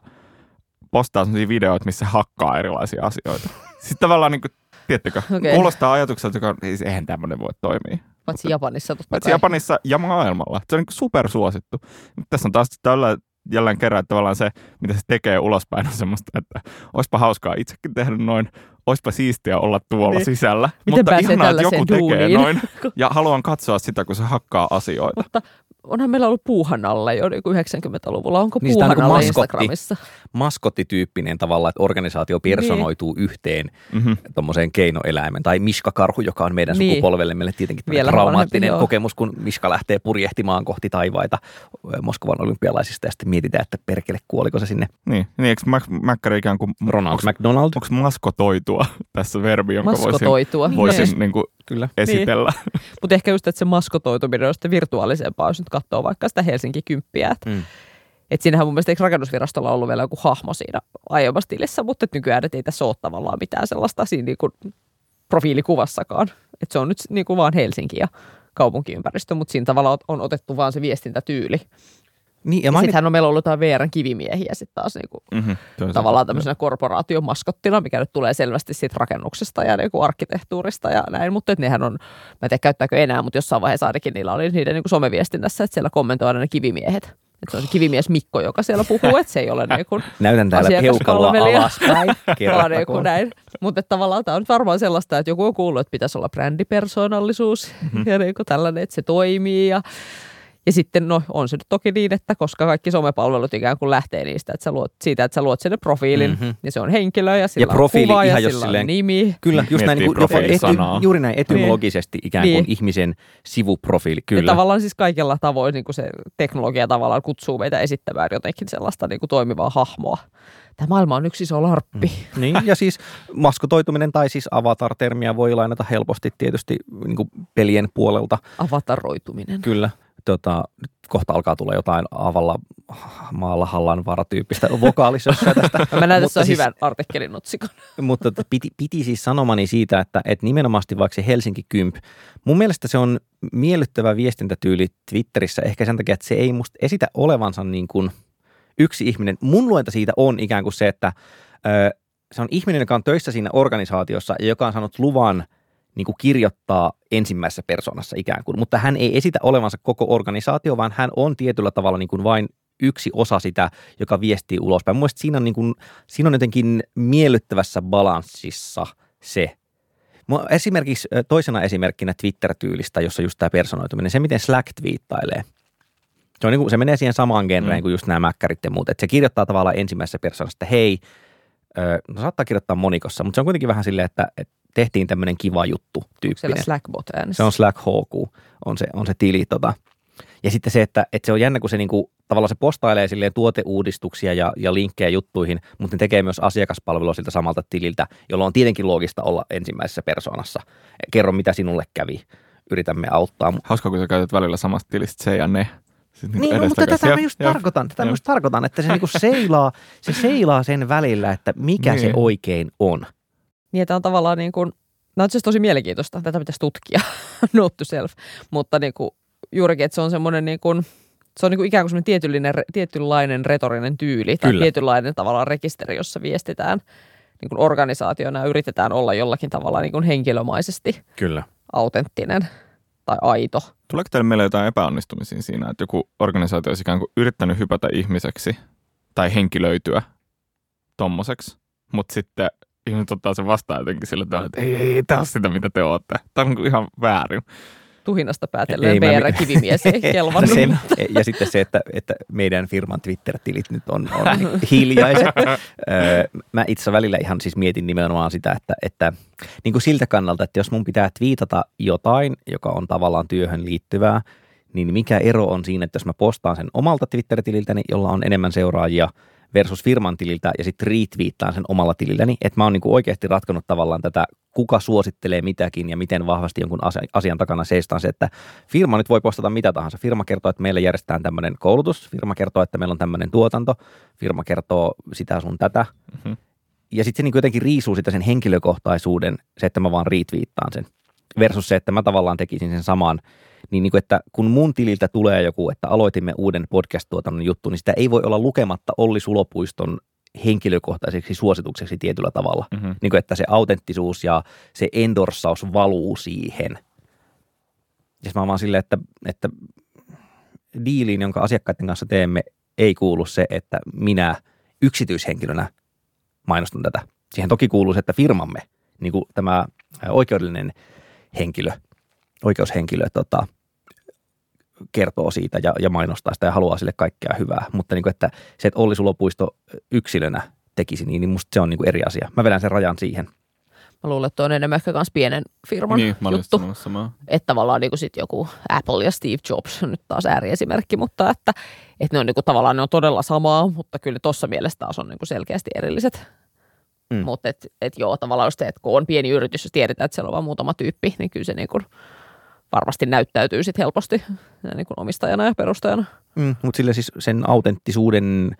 postaa sellaisia videoita, missä hakkaa erilaisia asioita. Sitten tavallaan, niin kuin, tiedättekö, Okei. okay. kuulostaa ajatukselta, joka ei, eihän tämmöinen voi toimia. Paitsi Japanissa totta Paitsi kai. Japanissa ja maailmalla. Se on niin supersuosittu. Mutta tässä on taas tällä jälleen kerran, että tavallaan se, mitä se tekee ulospäin, on semmoista, että olisipa hauskaa itsekin tehdä noin, olisipa siistiä olla tuolla Niin. niin. sisällä. Miten mutta ihanaa, että joku tällaiseen tekee duuniin? noin. Ja haluan katsoa sitä, kun se hakkaa asioita. Mutta onhan meillä ollut puuhanalle jo niin kuin 90-luvulla. Onko Niin, sitä on niin kuin puuhanalle maskotti. Instagramissa? Maskottityyppinen tavalla, että organisaatio personoituu niin. yhteen Mm-hmm. tuommoiseen keinoeläimen. Tai Miska-karhu, joka on meidän Niin. niin. sukupolvelle tietenkin Vielä traumaattinen vanhempi, kokemus, kun Miska lähtee purjehtimaan kohti taivaita Moskovan olympialaisista ja sitten mietitään, että perkele kuoliko se sinne. Niin, niin eikö Mac- Mäkkäri ikään kuin... Ronald onks, McDonald, onko maskotoitua tässä verbi, jonka voisin, Maskotoitua. voisin niin kuin kyllä. esitellä? Mutta ehkä just, että se maskotoituminen on sitten virtuaalisempaa, jos nyt katsoo vaikka sitä Helsinki 10. Että Mm. et siinähän mun mielestä eikö rakennusvirastolla ollut vielä joku hahmo siinä aiemmassa tilissä, mutta et nykyään et ei tässä ole tavallaan mitään sellaista siinä niinku profiilikuvassakaan. Että se on nyt niinku vaan Helsinki ja kaupunkiympäristö, mutta siinä tavalla on otettu vaan se viestintätyyli. Niin, ja Ja mainit, sittenhän on meillä ollut jotain VRn kivimiehiä sitten taas niinku Mm-hmm. tavallaan tämmöisenä korporaatiomaskottina, mikä nyt tulee selvästi siitä rakennuksesta ja niinku arkkitehtuurista ja näin, mutta et nehän on, mä en tiedä käyttääkö enää, mutta jossain vaiheessa ainakin niillä oli niiden niinku someviestinnässä, että siellä kommentoi aina ne kivimiehet. Että se on se kivimies Mikko, joka siellä puhuu, että se ei ole niinku, näytän täällä asiakaspalvelija. alaspäin. vaan niinku Kerrottakoon. näin. Mutta tavallaan tämä on nyt varmaan sellaista, että joku on kuullut, että pitäisi olla brändipersoonallisuus mm-hmm. ja niinku tällainen, että se toimii ja ja sitten no, on se nyt toki niin, että koska kaikki somepalvelut ikään kuin lähtee niistä, että sä luot, siitä, että sä luot sinne profiilin Mhm. mm-hmm. ja se on henkilö ja sillä profiili on kuva ihan ja jos sillä silleen- on nimi. Kyllä, just näin, niin kuin, profiilisanaa. juuri näin etymologisesti ikään kuin Niin. ihmisen sivuprofiili. Ja Kyllä. tavallaan siis kaikella tavoin niin kuin se teknologia tavallaan kutsuu meitä esittämään jotenkin sellaista niin kuin toimivaa hahmoa. Tämä maailma on yksi iso larppi. Mm. Niin, ja siis maskotoituminen tai siis avatar-termiä voi lainata helposti tietysti niin kuin pelien puolelta. Avataroituminen. Kyllä. Tota, nyt kohta alkaa tulla jotain avalla maalla hallan varatyyppistä vokaalisössä tästä. Mä näen tässä siis- hyvän artikkelin otsikon. mutta t- piti, piti siis sanomani siitä, että, että nimenomaan vaikka se Helsinki Kymp, mun mielestä se on miellyttävä viestintätyyli Twitterissä ehkä sen takia, että se ei musta esitä olevansa niin kuin yksi ihminen. Mun luenta siitä on ikään kuin se, että ö, se on ihminen, joka on töissä siinä organisaatiossa ja joka on saanut luvan niin kuin kirjoittaa ensimmäisessä persoonassa ikään kuin, mutta hän ei esitä olevansa koko organisaatio, vaan hän on tietyllä tavalla niin kuin vain yksi osa sitä, joka viestii ulospäin. Mun mielestä siinä on, niin kuin, siinä on jotenkin miellyttävässä balanssissa se. Mua Esimerkiksi toisena esimerkkinä Twitter-tyylistä, jossa just tämä personoituminen, se miten Slack twiittailee. Se, on niin kuin, se menee siihen samaan genreen Mm. kuin just nämä mäkkärit ja muut. Että se kirjoittaa tavallaan ensimmäisessä persoonassa, että hei, no saattaa kirjoittaa monikossa, mutta se on kuitenkin vähän silleen, että, että tehtiin tämmöinen kiva juttu Siellä tyyppinen. Slackbot äänessä. Se on Slack HQ, on se, on se tili. Tota. Ja sitten se, että, että se on jännä, kun se niinku, tavallaan se postailee silleen tuoteuudistuksia ja, ja linkkejä juttuihin, mutta ne tekee myös asiakaspalvelua siltä samalta tililtä, jolloin on tietenkin loogista olla ensimmäisessä persoonassa. Kerro, mitä sinulle kävi. Yritämme auttaa. Hauska, kun sä käytät välillä samasta tilistä se ja ne. Siis Niin, no, mutta tätä mä just tarkoitan. Tätä just tarkoitan, että se niinku seilaa, se seilaa sen välillä, että mikä Niin. se oikein on. Niin, että on tavallaan niin kuin, no itse asiassa tosi mielenkiintoista, tätä pitäisi tutkia, note to self, mutta niin kuin, juurikin, että se on semmoinen niin kuin, se on niin kuin ikään kuin semmoinen tietynlainen, tietynlainen retorinen tyyli tai Kyllä. tietynlainen tavallaan rekisteri, jossa viestitään niin kuin organisaationa ja yritetään olla jollakin tavalla niin kuin henkilömaisesti Kyllä. autenttinen tai aito. Tuleeko teille meille jotain epäonnistumisia siinä, että joku organisaatio olisi ikään kuin yrittänyt hypätä ihmiseksi tai henkilöityä tommoseksi, mutta sitten ihmiset ottaa sen vastaan jotenkin sillä tavalla, että ei, ei, ei tämä ole sitä, mitä te olette. Tämä on niin kuin ihan väärin. Tuhinasta päätellen PR-kivimies ei kelvannut. Se, ja sitten se, että, että meidän firman Twitter-tilit nyt on, on niin hiljaiset. Öö, mä itse välillä ihan siis mietin nimenomaan sitä, että, että niin kuin siltä kannalta, että jos mun pitää twiitata jotain, joka on tavallaan työhön liittyvää, niin mikä ero on siinä, että jos mä postaan sen omalta Twitter-tililtäni, jolla on enemmän seuraajia, versus firman tililtä ja sitten retweettaan sen omalla tililläni, että mä oon niinku oikeasti ratkonut tavallaan tätä, kuka suosittelee mitäkin ja miten vahvasti jonkun asia- asian takana seistaan se, että firma nyt voi postata mitä tahansa. Firma kertoo, että meillä järjestetään tämmöinen koulutus, firma kertoo, että meillä on tämmöinen tuotanto, firma kertoo sitä sun tätä. Mhm. Ja sitten se niin jotenkin riisuu sitä sen henkilökohtaisuuden, se, että mä vaan retweettaan sen. Versus se, että mä tavallaan tekisin sen saman. Niin, niin kuin, että kun mun tililtä tulee joku, että aloitimme uuden podcast-tuotannon juttu, niin sitä ei voi olla lukematta Olli Sulopuiston henkilökohtaiseksi suositukseksi tietyllä tavalla. Mm-hmm. Niin kuin, että se autenttisuus ja se endorsaus valuu siihen. Ja mä vaan silleen, että, että diiliin, jonka asiakkaiden kanssa teemme, ei kuulu se, että minä yksityishenkilönä mainostan tätä. Siihen toki kuuluu se, että firmamme, niin kuin tämä oikeudellinen henkilö, oikeushenkilö tota, kertoo siitä ja, ja mainostaa sitä ja haluaa sille kaikkea hyvää. Mutta niin kuin, että se, että Olli Sulopuisto yksilönä tekisi niin, niin musta se on niin kuin eri asia. Mä vedän sen rajan siihen. Mä luulen, että on enemmän ehkä myös pienen firman Niin, mä juttu. samaa. Että tavallaan niin kuin sit joku Apple ja Steve Jobs, nyt taas ääriesimerkki, mutta että, että ne on niin kuin, tavallaan ne on todella samaa, mutta kyllä tuossa mielessä taas on niin kuin selkeästi erilliset. Mm. Mm. Mutta et, et joo, tavallaan just se, että kun on pieni yritys, jos tiedetään, että siellä on vain muutama tyyppi, niin kyllä se niin kuin varmasti näyttäytyy sit helposti niin kuin omistajana ja perustajana. Mm, mutta sillä siis sen autenttisuuden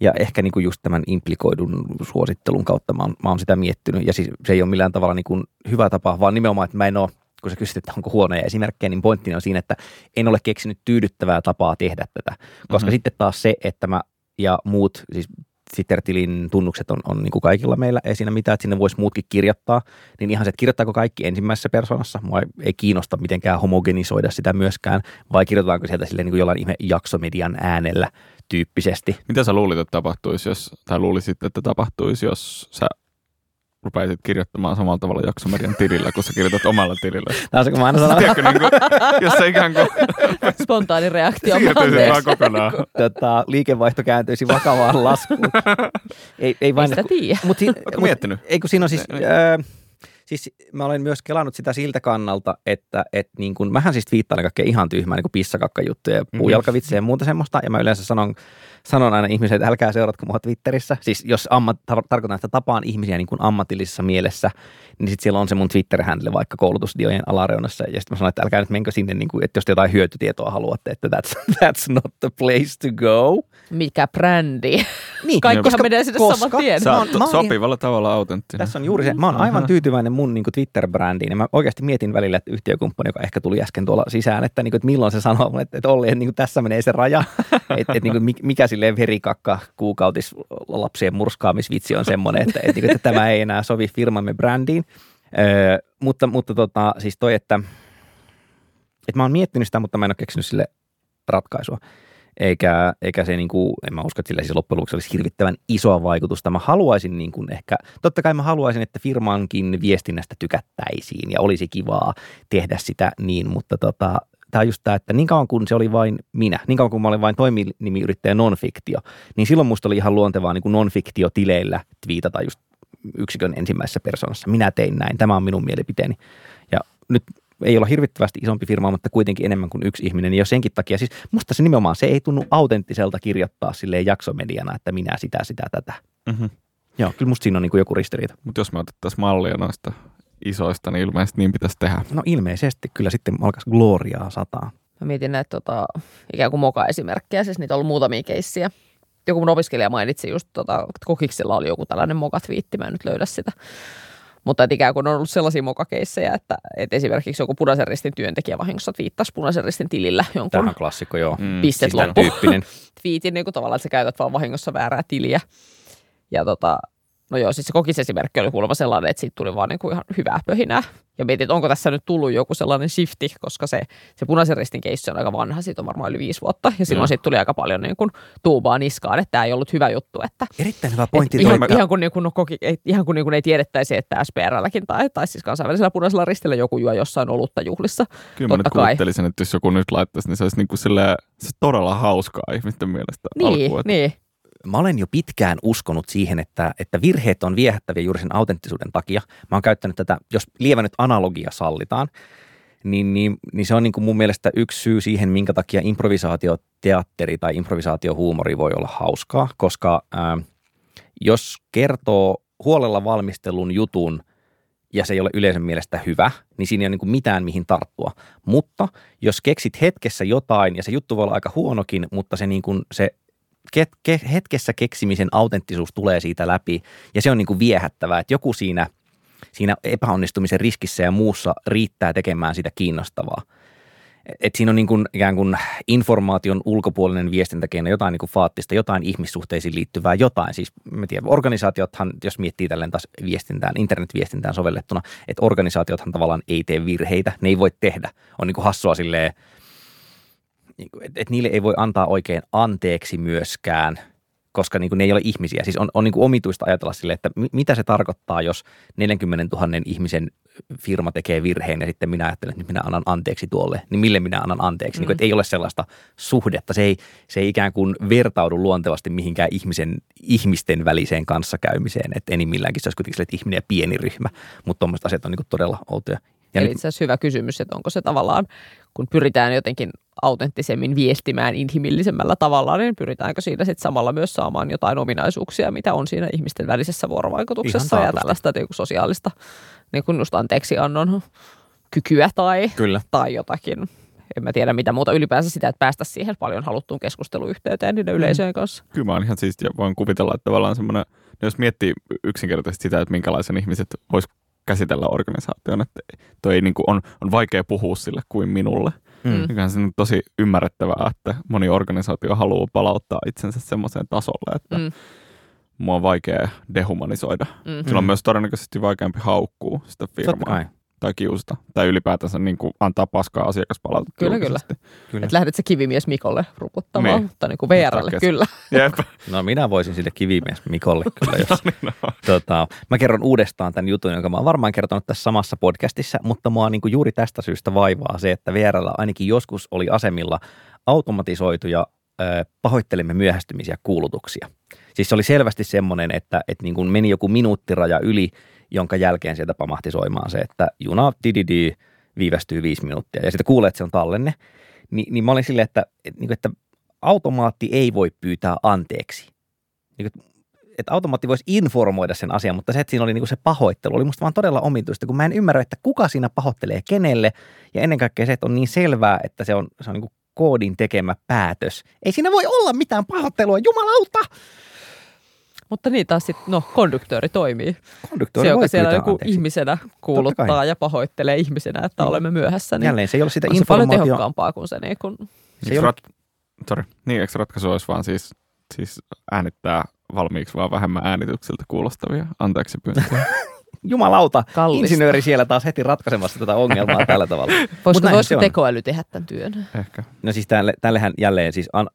ja ehkä niinku just tämän implikoidun suosittelun kautta mä oon, mä oon sitä miettinyt. Ja siis se ei ole millään tavalla niinku hyvä tapa, vaan nimenomaan, että mä en ole, kun sä kysyt, että onko huonoja esimerkkejä, niin pointtini on siinä, että en ole keksinyt tyydyttävää tapaa tehdä tätä. Koska Mhm. mm-hmm. sitten taas se, että mä ja muut, siis Twitter-tilin tunnukset on, on niin kuin kaikilla meillä, ei siinä mitään, että sinne voisi muutkin kirjoittaa, niin ihan se, että kirjoittaako kaikki ensimmäisessä persoonassa, mua ei, ei kiinnosta mitenkään homogenisoida sitä myöskään, vai kirjoitetaanko sieltä sille niin kuin jollain ihme jaksomedian äänellä tyyppisesti. Mitä sä luulit, että tapahtuisi, jos, tai luulisit, että tapahtuisi, jos sä rupaisit kirjoittamaan samalla tavalla jaksomedian tilillä, kun sä kirjoitat omalla tilillä? Tämä on se, kun mä aina sanon, Tiedätkö, niin kuin, jos sä ikään kuin Spontaani reaktio. siirtyisit vaan kokonaan. tota, liikevaihto kääntyisi vakavaan laskuun. ei, ei vain, Ei sitä tiedä. Mut si- Ootko mut- miettinyt? Ei kun siinä on siis, öö, siis mä olen myös kelannut sitä siltä kannalta, että et niin kun, mähän siis twiittailen kaikkea ihan tyhmää niin kuin pissakakkajuttuja ja puujalkavitsejä ja muuta semmoista. Ja mä yleensä sanon, sanon aina ihmisille, että älkää seuratko mua Twitterissä. Siis jos ammat, tar- tarkoitan, että tapaan ihmisiä niin kuin ammatillisessa mielessä, niin sitten siellä on se mun Twitter-handle vaikka koulutusdiojen alareunassa. Ja sitten mä sanon, että älkää nyt menkö sinne, niin kuin, että jos te jotain hyötytietoa haluatte, että that's, that's not the place to go. Mikä brändi. Niin, Kaikkihan menee sinne saman tien. Sä oot mä oon sopivalla tavalla autenttinen. Tässä on juuri se. Mä oon aivan tyytyväinen mun niin Twitter-brändiin. Ja mä oikeasti mietin välillä, että yhtiökumppani, joka ehkä tuli äsken tuolla sisään, että, niin kuin, että milloin se sanoo mulle, että, että Olli, että niin kuin, tässä menee se raja. että, että niin kuin, mikä silleen verikakka kuukautis lapsien murskaamisvitsi on semmoinen, että, että, niin kuin, että tämä ei enää sovi firmamme brändiin. Öö, mutta mutta tota, siis toi, että, että mä oon miettinyt sitä, mutta mä en ole keksinyt sille ratkaisua. Eikä, eikä se, niin kuin, en mä usko, että sillä siis loppujen lopuksi olisi hirvittävän isoa vaikutusta. Mä haluaisin niin kuin ehkä, totta kai mä haluaisin, että firmankin viestinnästä tykättäisiin ja olisi kivaa tehdä sitä niin, mutta tota, tämä on just tämä, että niin kauan kuin se oli vain minä, niin kauan kuin mä olin vain toiminimiyrittäjä nonfiktio, niin silloin musta oli ihan luontevaa niin kuin nonfiktio-tileillä twiitata just yksikön ensimmäisessä persoonassa. Minä tein näin, tämä on minun mielipiteeni. Ja nyt ei olla hirvittävästi isompi firma, mutta kuitenkin enemmän kuin yksi ihminen. Niin jo senkin takia, siis musta se nimenomaan, se ei tunnu autenttiselta kirjoittaa silleen jaksomediana, että minä sitä, sitä, tätä. Mm-hmm. Joo, kyllä musta siinä on niin kuin joku ristiriita. Mutta jos me otettaisiin mallia noista isoista, niin ilmeisesti niin pitäisi tehdä. No ilmeisesti kyllä sitten alkaisi gloriaa sataa. Mä mietin näitä tota, ikään kuin moka-esimerkkejä, siis niitä on ollut muutamia keissiä. Joku mun opiskelija mainitsi just, tota, että kokiksella oli joku tällainen moka-twiitti, mä en nyt löydä sitä. Mutta että ikään kuin on ollut sellaisia mokakeissejä, että, että esimerkiksi joku punaisen ristin työntekijä vahingossa twiittasi punaisen ristin tilillä jonkun Tämä on klassikko, joo. Mm. pistet Siis tämän loppu tyyppinen. twiitin, niin kuin tavallaan, että sä käytät vaan vahingossa väärää tiliä. Ja tota, no joo, siis se kokisesimerkki oli kuulemma sellainen, että siitä tuli vaan niin kuin ihan hyvää pöhinää. Ja mietin, että onko tässä nyt tullut joku sellainen shifti, koska se, se punaisen ristin keissi on aika vanha, siitä on varmaan yli viisi vuotta. Ja silloin Joo. siitä tuli aika paljon niin kuin tuubaa niskaan, että tämä ei ollut hyvä juttu. Että, Erittäin hyvä pointti. et ihan, ihan, kuin, niin kuin, no, koki, ei, ihan kuin, niin kuin ei tiedettäisi, että SPRlläkin tai, tai siis kansainvälisellä punaisella ristillä joku juo jossain olutta juhlissa. Kyllä mä nyt kuvittelisin, että jos joku nyt laittaisi, niin se olisi niinku silleen, se olisi todella hauskaa ihmisten mielestä Niin, alkuun. että- niin. Mä olen jo pitkään uskonut siihen, että, että virheet on viehättäviä juuri sen autenttisuuden takia. Mä oon käyttänyt tätä, jos lievä nyt analogia sallitaan, niin, niin, niin se on niin kuin mun mielestä yksi syy siihen, minkä takia improvisaatioteatteri tai improvisaatiohuumori voi olla hauskaa, koska ää, jos kertoo huolella valmistelun jutun ja se ei ole yleisön mielestä hyvä, niin siinä ei ole niin kuin mitään mihin tarttua. Mutta jos keksit hetkessä jotain, ja se juttu voi olla aika huonokin, mutta se, niin kuin, se hetkessä keksimisen autenttisuus tulee siitä läpi, ja se on niin kuin viehättävää, että joku siinä, siinä epäonnistumisen riskissä ja muussa riittää tekemään sitä kiinnostavaa. Et siinä on niin kuin ikään kuin informaation ulkopuolinen viestintäkeino, jotain niin kuin faattista, jotain ihmissuhteisiin liittyvää, jotain. Siis mä tiedän, organisaatiothan, jos miettii tälleen taas viestintään, internetviestintään sovellettuna, että organisaatiothan tavallaan ei tee virheitä, ne ei voi tehdä. On niin kuin hassua silleen, että et niille ei voi antaa oikein anteeksi myöskään, koska niin kuin ne ei ole ihmisiä. Siis on, on niin kuin omituista ajatella sille, että mi- mitä se tarkoittaa, jos 40 000 ihmisen firma tekee virheen ja sitten minä ajattelen, että minä annan anteeksi tuolle, niin mille minä annan anteeksi? Mm. Niin kuin, että ei ole sellaista suhdetta. Se ei, se ei ikään kuin vertaudu luontevasti mihinkään ihmisen, ihmisten väliseen kanssakäymiseen. Että enimmilläänkin se olisi kuitenkin sille, että ihminen ja pieni ryhmä, mutta tuommoiset asiat on niin kuin todella outoja. Ja Eli nyt- itse asiassa hyvä kysymys, että onko se tavallaan, kun pyritään jotenkin autenttisemmin viestimään inhimillisemmällä tavalla, niin pyritäänkö siinä sitten samalla myös saamaan jotain ominaisuuksia, mitä on siinä ihmisten välisessä vuorovaikutuksessa ja tällaista niin kuin sosiaalista niin kuin just anteeksiannon kykyä tai, Kyllä. tai jotakin. En mä tiedä mitä muuta ylipäänsä sitä, että päästä siihen paljon haluttuun keskusteluyhteyteen niiden yleisöjen kanssa. Kyllä mä oon ihan siistiä, voin kuvitella, että tavallaan semmoinen, jos miettii yksinkertaisesti sitä, että minkälaisen ihmiset vois käsitellä organisaation, että toi ei niin kuin on, on vaikea puhua sille kuin minulle. Mm. Mikä on se nyt tosi ymmärrettävää, että moni organisaatio haluaa palauttaa itsensä semmoiseen tasolle, että Mm. mm. mua on vaikea dehumanisoida. Mm. Sillä on myös todennäköisesti vaikeampi haukkua sitä Totta firmaa kai. Tai kiusata. Tai ylipäätänsä niin kuin antaa paskaa asiakaspalautetta Kyllä, julkisesti. Kyllä. Että lähdet se kivimies Mikolle ruputtamaan, Niin. mutta niin kuin VRlle, kyllä. Jep. No minä voisin sille kivimies Mikolle kyllä, jos niin, no. Tota, mä kerron uudestaan tämän jutun, jonka mä oon varmaan kertonut tässä samassa podcastissa, mutta mua niin kuin juuri tästä syystä vaivaa se, että VRllä ainakin joskus oli asemilla automatisoituja pahoittelemme myöhästymisiä kuulutuksia. Siis se oli selvästi semmoinen, että, että niin kuin meni joku minuuttiraja yli, jonka jälkeen sieltä pamahti soimaan se, että juna dididi viivästyy viisi minuuttia ja sitten kuulee, että se on tallenne. Ni, niin mä olin silleen, että, että, niin kuin, että automaatti ei voi pyytää anteeksi. Niin kuin, että automaatti voisi informoida sen asian, mutta se, että siinä oli niinku se pahoittelu, oli musta vaan todella omituista, kun mä en ymmärrä, että kuka siinä pahoittelee kenelle, ja ennen kaikkea se, että on niin selvää, että se on, se on niinku koodin tekemä päätös. Ei siinä voi olla mitään pahoittelua, jumalauta! Mutta niin taas sitten, no, konduktööri toimii. Konduktööri Se, joka siellä joku anteeksi. ihmisenä kuuluttaa ja pahoittelee ihmisenä, että Mm. olemme myöhässä, niin Jälleen se ei ole sitä on se paljon informaatio. tehokkaampaa kuin se niin kuin, Se ei ole, Rat- Sorry. Niin, eikö ratkaisu olisi vaan siis, siis äänittää valmiiksi vaan vähemmän äänitykseltä kuulostavia anteeksi pyyntöjä? jumalauta, Kallista. insinööri siellä taas heti ratkaisemassa tätä ongelmaa tällä tavalla. voisiko, voisiko tekoäly tehdä tämän työn? Ehkä. No siis tälle, tällehän jälleen siis an,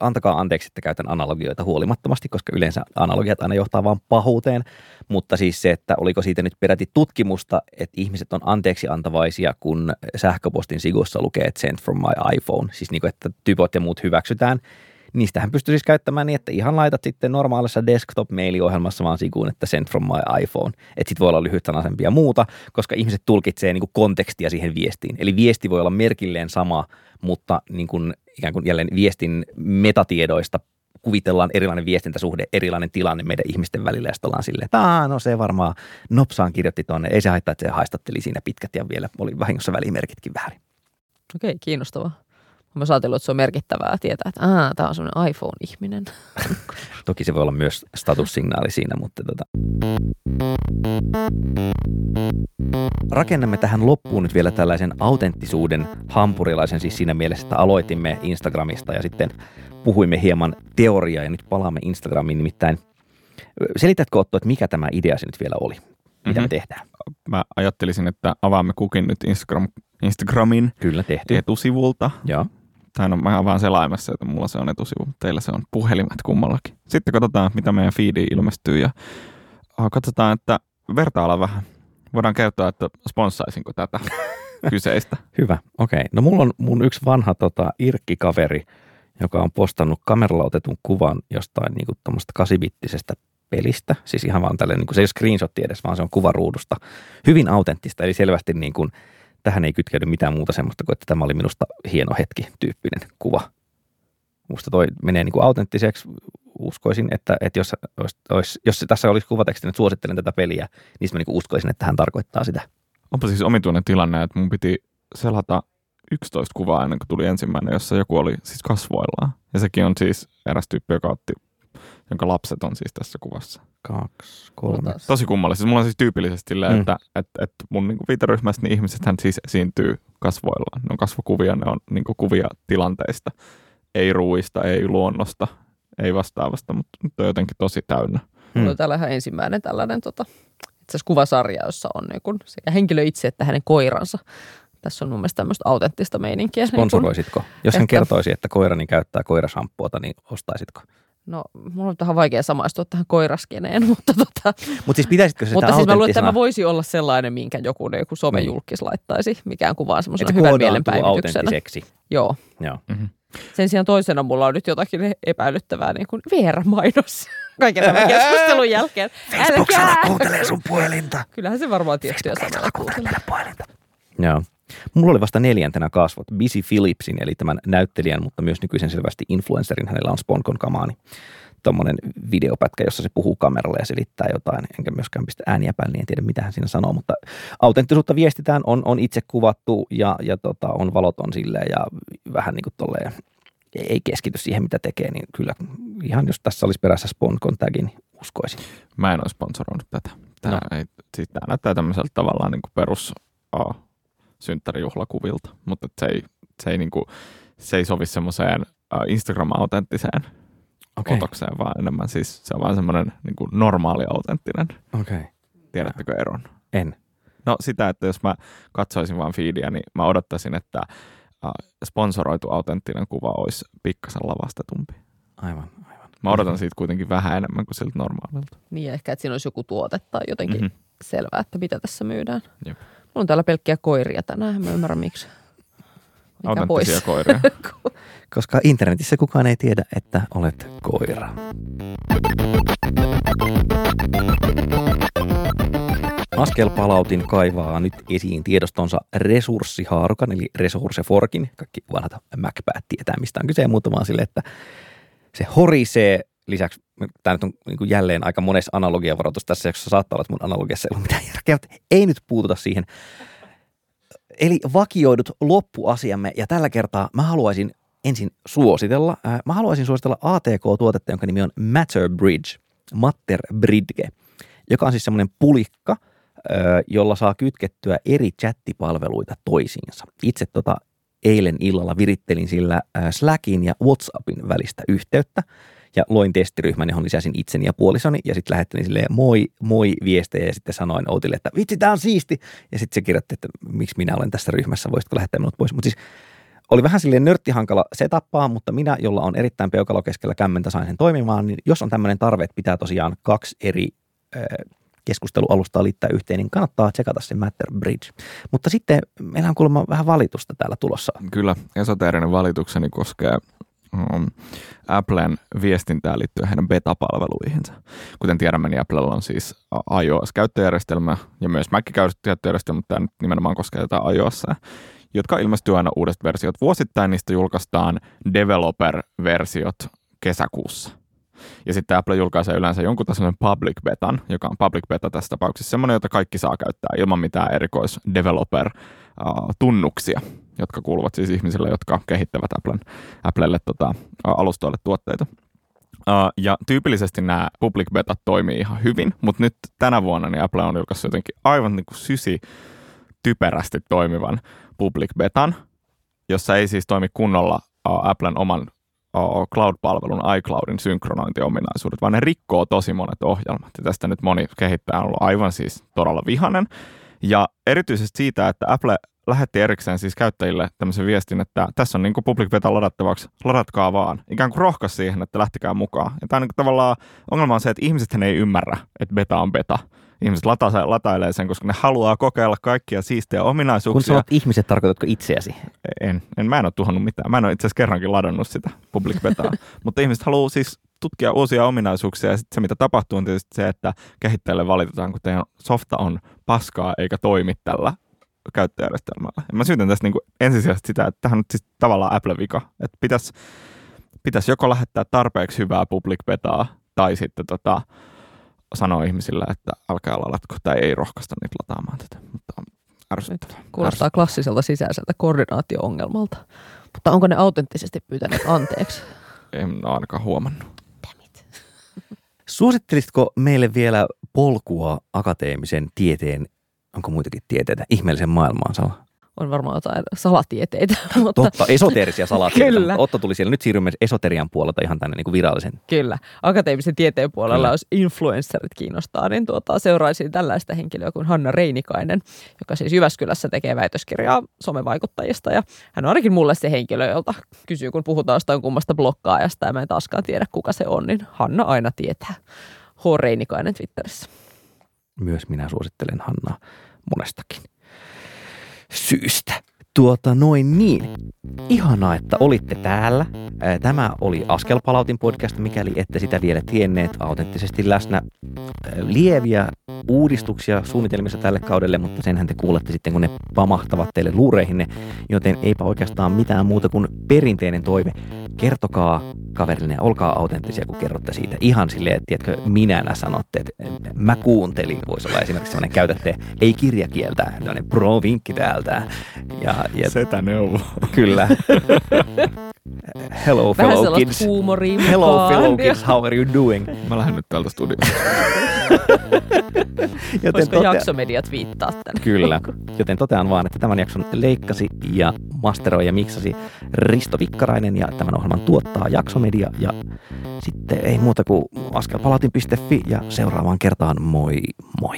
antakaa anteeksi, että käytän analogioita huolimattomasti, koska yleensä analogiat aina johtaa vain pahuuteen, mutta siis se, että oliko siitä nyt peräti tutkimusta, että ihmiset on anteeksi antavaisia, kun sähköpostin sigussa lukee sent from my iPhone, siis niin kuin, että typot ja muut hyväksytään, niistähän pystyy siis käyttämään niin, että ihan laitat sitten normaalissa desktop-mailiohjelmassa vaan sikuun, että send from my iPhone. Että sitten voi olla lyhytsanaisempia ja muuta, koska ihmiset tulkitsee niin kuin kontekstia siihen viestiin. Eli viesti voi olla merkilleen sama, mutta niin kuin, ikään kuin jälleen viestin metatiedoista kuvitellaan erilainen viestintäsuhde, erilainen tilanne meidän ihmisten välillä, ja sitten ollaan silleen, että no se varmaan nopsaan kirjoitti tuonne, ei se haittaa, että se haistatteli siinä pitkät ja vielä oli vahingossa välimerkitkin väärin. Okei, kiinnostavaa. Mä oon ajatellut, että se on merkittävää tietää, että aah, tämä on semmoinen iPhone-ihminen. Toki se voi olla myös statussignaali siinä, mutta tota. Rakennamme tähän loppuun nyt vielä tällaisen autenttisuuden hampurilaisen, siis siinä mielessä, että aloitimme Instagramista ja sitten puhuimme hieman teoriaa ja nyt palaamme Instagramiin nimittäin. Selitätkö Otto, että mikä tämä idea se nyt vielä oli? Mitä mm-hmm. me tehdään? Mä ajattelisin, että avaamme kukin nyt Instagram, Instagramin Kyllä tehty. etusivulta. Joo. Tai no mä vaan selaimessa, että mulla se on etusivu, teillä se on puhelimet kummallakin. Sitten katsotaan, mitä meidän feediin ilmestyy ja katsotaan, että vertailla vähän. Voidaan käyttää, että sponssaisinko tätä kyseistä. Hyvä, okei. Okay. No mulla on mun yksi vanha tota, irkkikaveri, joka on postannut kameralla otetun kuvan jostain niin kuin kasibittisestä pelistä. Siis ihan vaan tällainen, niin kuin, se ei ole screenshotti edes, vaan se on kuvaruudusta. Hyvin autenttista, eli selvästi niin kuin, tähän ei kytkeydy mitään muuta semmoista kuin, että tämä oli minusta hieno hetki tyyppinen kuva. Musta toi menee niin kuin autenttiseksi. Uskoisin, että, että jos, olisi, olisi, jos tässä olisi kuvateksti, että suosittelen tätä peliä, niin mä niin uskoisin, että hän tarkoittaa sitä. Onpa siis omituinen tilanne, että mun piti selata 11 kuvaa ennen kuin tuli ensimmäinen, jossa joku oli siis kasvoillaan. Ja sekin on siis eräs tyyppi, joka otti, jonka lapset on siis tässä kuvassa. Kaksi, kolme. Tosi kummallista. Siis mulla on siis tyypillisesti silleen, mm. että, että, että mun niin viiteryhmästä niin ihmisethän siis esiintyy kasvoillaan. Ne on kasvokuvia, ne on niin kuvia tilanteista. Ei ruuista, ei luonnosta, ei vastaavasta, mutta nyt on jotenkin tosi täynnä. Mm. Mulla on täällä ihan ensimmäinen tällainen tota, itse kuvasarja, jossa on niin kun sekä henkilö itse että hänen koiransa. Tässä on mun mielestä tämmöistä autenttista meininkiä. Niin Sponsoroisitko? Niin Jos hän että... kertoisi, että koirani käyttää koirasampuota, niin ostaisitko? No, mulla on vähän vaikea samaistua tähän koiraskeneen, mutta tota... Mut siis pitäisikö se Mutta siis mä luulen, että tämä voisi olla sellainen, minkä joku, joku somejulkis niin. laittaisi, mikään kuvaa semmoisena hyvän mielenpäivityksenä. Joo. Joo. Mm-hmm. Sen sijaan toisena mulla on nyt jotakin epäilyttävää, niin kuin VR-mainos kaiken tämän keskustelun jälkeen. Facebook-sana kuuntelee sun puhelinta. Kyllähän se varmaan tiettyjä sanoja kuuntelee. puhelinta. Joo. Mulla oli vasta neljäntenä kasvot Busy Philipsin, eli tämän näyttelijän, mutta myös nykyisen selvästi influencerin. Hänellä on Sponkon kamaani. Tuommoinen videopätkä, jossa se puhuu kameralle ja selittää jotain, enkä myöskään pistä ääniä päälle, niin en tiedä mitä hän siinä sanoo, mutta autenttisuutta viestitään, on, on itse kuvattu ja, ja tota, on valoton silleen ja vähän niin kuin tolleen, ei keskity siihen, mitä tekee, niin kyllä ihan jos tässä olisi perässä Sponkon tagi, niin uskoisin. Mä en ole sponsoroinut tätä. Tämä, no. ei, siis tämä näyttää tämmöiseltä tavallaan niin kuin perus synttärijuhlakuvilta, mutta se ei, se ei, niinku, se ei sovi semmoiseen uh, Instagram-autenttiseen okay. otokseen, vaan enemmän siis se on vaan semmoinen niinku normaali autenttinen. Okay. Tiedättekö eron? En. No sitä, että jos mä katsoisin vaan feedia, niin mä odottaisin, että uh, sponsoroitu autenttinen kuva olisi pikkasen lavastetumpi. Aivan, aivan. Mä odotan siitä kuitenkin vähän enemmän kuin siltä normaalilta. Niin, ehkä että siinä olisi joku tuote tai jotenkin mm-hmm. selvää, että mitä tässä myydään. Jep. Mulla on täällä pelkkiä koiria tänään, mä ymmärrän miksi. Mikä Autenttisia pois? koiria. Koska internetissä kukaan ei tiedä, että olet koira. Askel palautin kaivaa nyt esiin tiedostonsa resurssihaarukan, eli Resourceforkin. Kaikki vanhat Macpäät tietää, mistä on kyse, mutta vaan sille, että se horisee lisäksi, tämä nyt on niin jälleen aika monessa analogiavaroitus tässä, jossa saattaa olla, että mun analogiassa ei ole mitään järkeä, mutta ei nyt puututa siihen. Eli vakioidut loppuasiamme, ja tällä kertaa mä haluaisin ensin suositella, äh, mä haluaisin suositella ATK-tuotetta, jonka nimi on Matter Bridge, Matter Bridge, joka on siis semmoinen pulikka, jolla saa kytkettyä eri chattipalveluita toisiinsa. Itse tota eilen illalla virittelin sillä äh, Slackin ja WhatsAppin välistä yhteyttä, ja loin testiryhmän, johon lisäsin itseni ja puolisoni ja sitten lähettelin silleen moi, moi viestejä ja sitten sanoin Outille, että vitsi, tämä on siisti. Ja sitten se kirjoitti, että miksi minä olen tässä ryhmässä, voisitko lähettää minut pois. Mutta siis oli vähän silleen nörttihankala setappaa, mutta minä, jolla on erittäin peukalo keskellä kämmentä, sain sen toimimaan, niin jos on tämmöinen tarve, että pitää tosiaan kaksi eri äh, keskustelualustaa liittää yhteen, niin kannattaa tsekata se Matter Bridge. Mutta sitten meillä on kuulemma vähän valitusta täällä tulossa. Kyllä, esoteerinen valitukseni koskee um, Applen viestintää liittyen heidän beta-palveluihinsa. Kuten tiedämme, niin Applella on siis iOS-käyttöjärjestelmä ja myös Mac-käyttöjärjestelmä, mutta tämä nyt nimenomaan koskee tätä iOS, jotka ilmestyy aina uudet versiot vuosittain. Niistä julkaistaan developer-versiot kesäkuussa. Ja sitten Apple julkaisee yleensä jonkun tasoinen public betan, joka on public beta tässä tapauksessa semmoinen, jota kaikki saa käyttää ilman mitään erikois developer tunnuksia, jotka kuuluvat siis ihmisille, jotka kehittävät Applen, Applelle tota, alustoille tuotteita. Uh, ja tyypillisesti nämä public betat toimii ihan hyvin, mutta nyt tänä vuonna niin Apple on julkaissut jotenkin aivan niin kuin sysi typerästi toimivan public betan, jossa ei siis toimi kunnolla Applen oman cloud-palvelun iCloudin synkronointiominaisuudet, vaan ne rikkoo tosi monet ohjelmat. Ja tästä nyt moni kehittäjä on ollut aivan siis todella vihanen. Ja erityisesti siitä, että Apple lähetti erikseen siis käyttäjille tämmöisen viestin, että tässä on niin public beta ladattavaksi, ladatkaa vaan. Ikään kuin rohkas siihen, että lähtikää mukaan. Ja tämä on niin tavallaan, ongelma on se, että ihmiset ei ymmärrä, että beta on beta ihmiset lata, latailee sen, koska ne haluaa kokeilla kaikkia siistejä ominaisuuksia. Kun sanot ihmiset, tarkoitatko itseäsi? En, en mä en ole tuhannut mitään. Mä en ole itse asiassa kerrankin ladannut sitä public betaa. Mutta ihmiset haluaa siis tutkia uusia ominaisuuksia ja sitten se, mitä tapahtuu, on tietysti se, että kehittäjälle valitetaan, kun teidän softa on paskaa eikä toimi tällä käyttöjärjestelmällä. Ja mä syytän tästä niin kuin ensisijaisesti sitä, että tähän on siis tavallaan Apple-vika. Että pitäisi pitäisi joko lähettää tarpeeksi hyvää public betaa tai sitten tota, sanoa ihmisille, että älkää ladatko tai ei rohkaista niitä lataamaan tätä. Mutta ärsyttävää. Kuulostaa klassiselta sisäiseltä koordinaatio-ongelmalta. Mutta onko ne autenttisesti pyytäneet anteeksi? En ole ainakaan huomannut. Suosittelisitko meille vielä polkua akateemisen tieteen, onko muitakin tieteitä, ihmeellisen maailmaan, Sala? On varmaan jotain salatieteitä. Mutta... Totta, esoteerisia salatieteitä. Kyllä. Otto tuli siellä. Nyt siirrymme esoterian puolelta ihan tänne niin kuin virallisen. Kyllä. Akateemisen tieteen puolella, Kyllä. jos influencerit kiinnostaa, niin tuota, seuraisin tällaista henkilöä kuin Hanna Reinikainen, joka siis Jyväskylässä tekee väitöskirjaa somevaikuttajista. Ja hän on ainakin mulle se henkilö, jolta kysyy, kun puhutaan jostain kummasta blokkaajasta ja mä en taaskaan tiedä, kuka se on, niin Hanna aina tietää. H. Reinikainen Twitterissä. Myös minä suosittelen Hannaa monestakin syystä. Tuota noin niin. Ihanaa, että olitte täällä. Tämä oli Askelpalautin podcast, mikäli ette sitä vielä tienneet. Autenttisesti läsnä lieviä uudistuksia suunnitelmissa tälle kaudelle, mutta senhän te kuulette sitten, kun ne pamahtavat teille luureihinne. Joten eipä oikeastaan mitään muuta kuin perinteinen toive. Kertokaa kaverille, olkaa autenttisia, kun kerrotte siitä. Ihan silleen, että tiedätkö, minä sanotte, että mä kuuntelin. Voisi olla esimerkiksi sellainen käytätte, ei kirjakieltä, tämmöinen pro-vinkki täältä. Ja, ja, Setä neuvo. Kyllä. Hello fellow kids. Hello fellow kids, how are you doing? Mä lähden nyt täältä studiosta. Joten Voisiko totea... jaksomediat viittaa tänne? Kyllä. Joten totean vaan, että tämän jakson leikkasi ja masteroi ja miksasi Risto Vikkarainen ja tämän ohjelman tuottaa jaksomedia. Ja sitten ei muuta kuin askelpalautin.fi ja seuraavaan kertaan moi moi.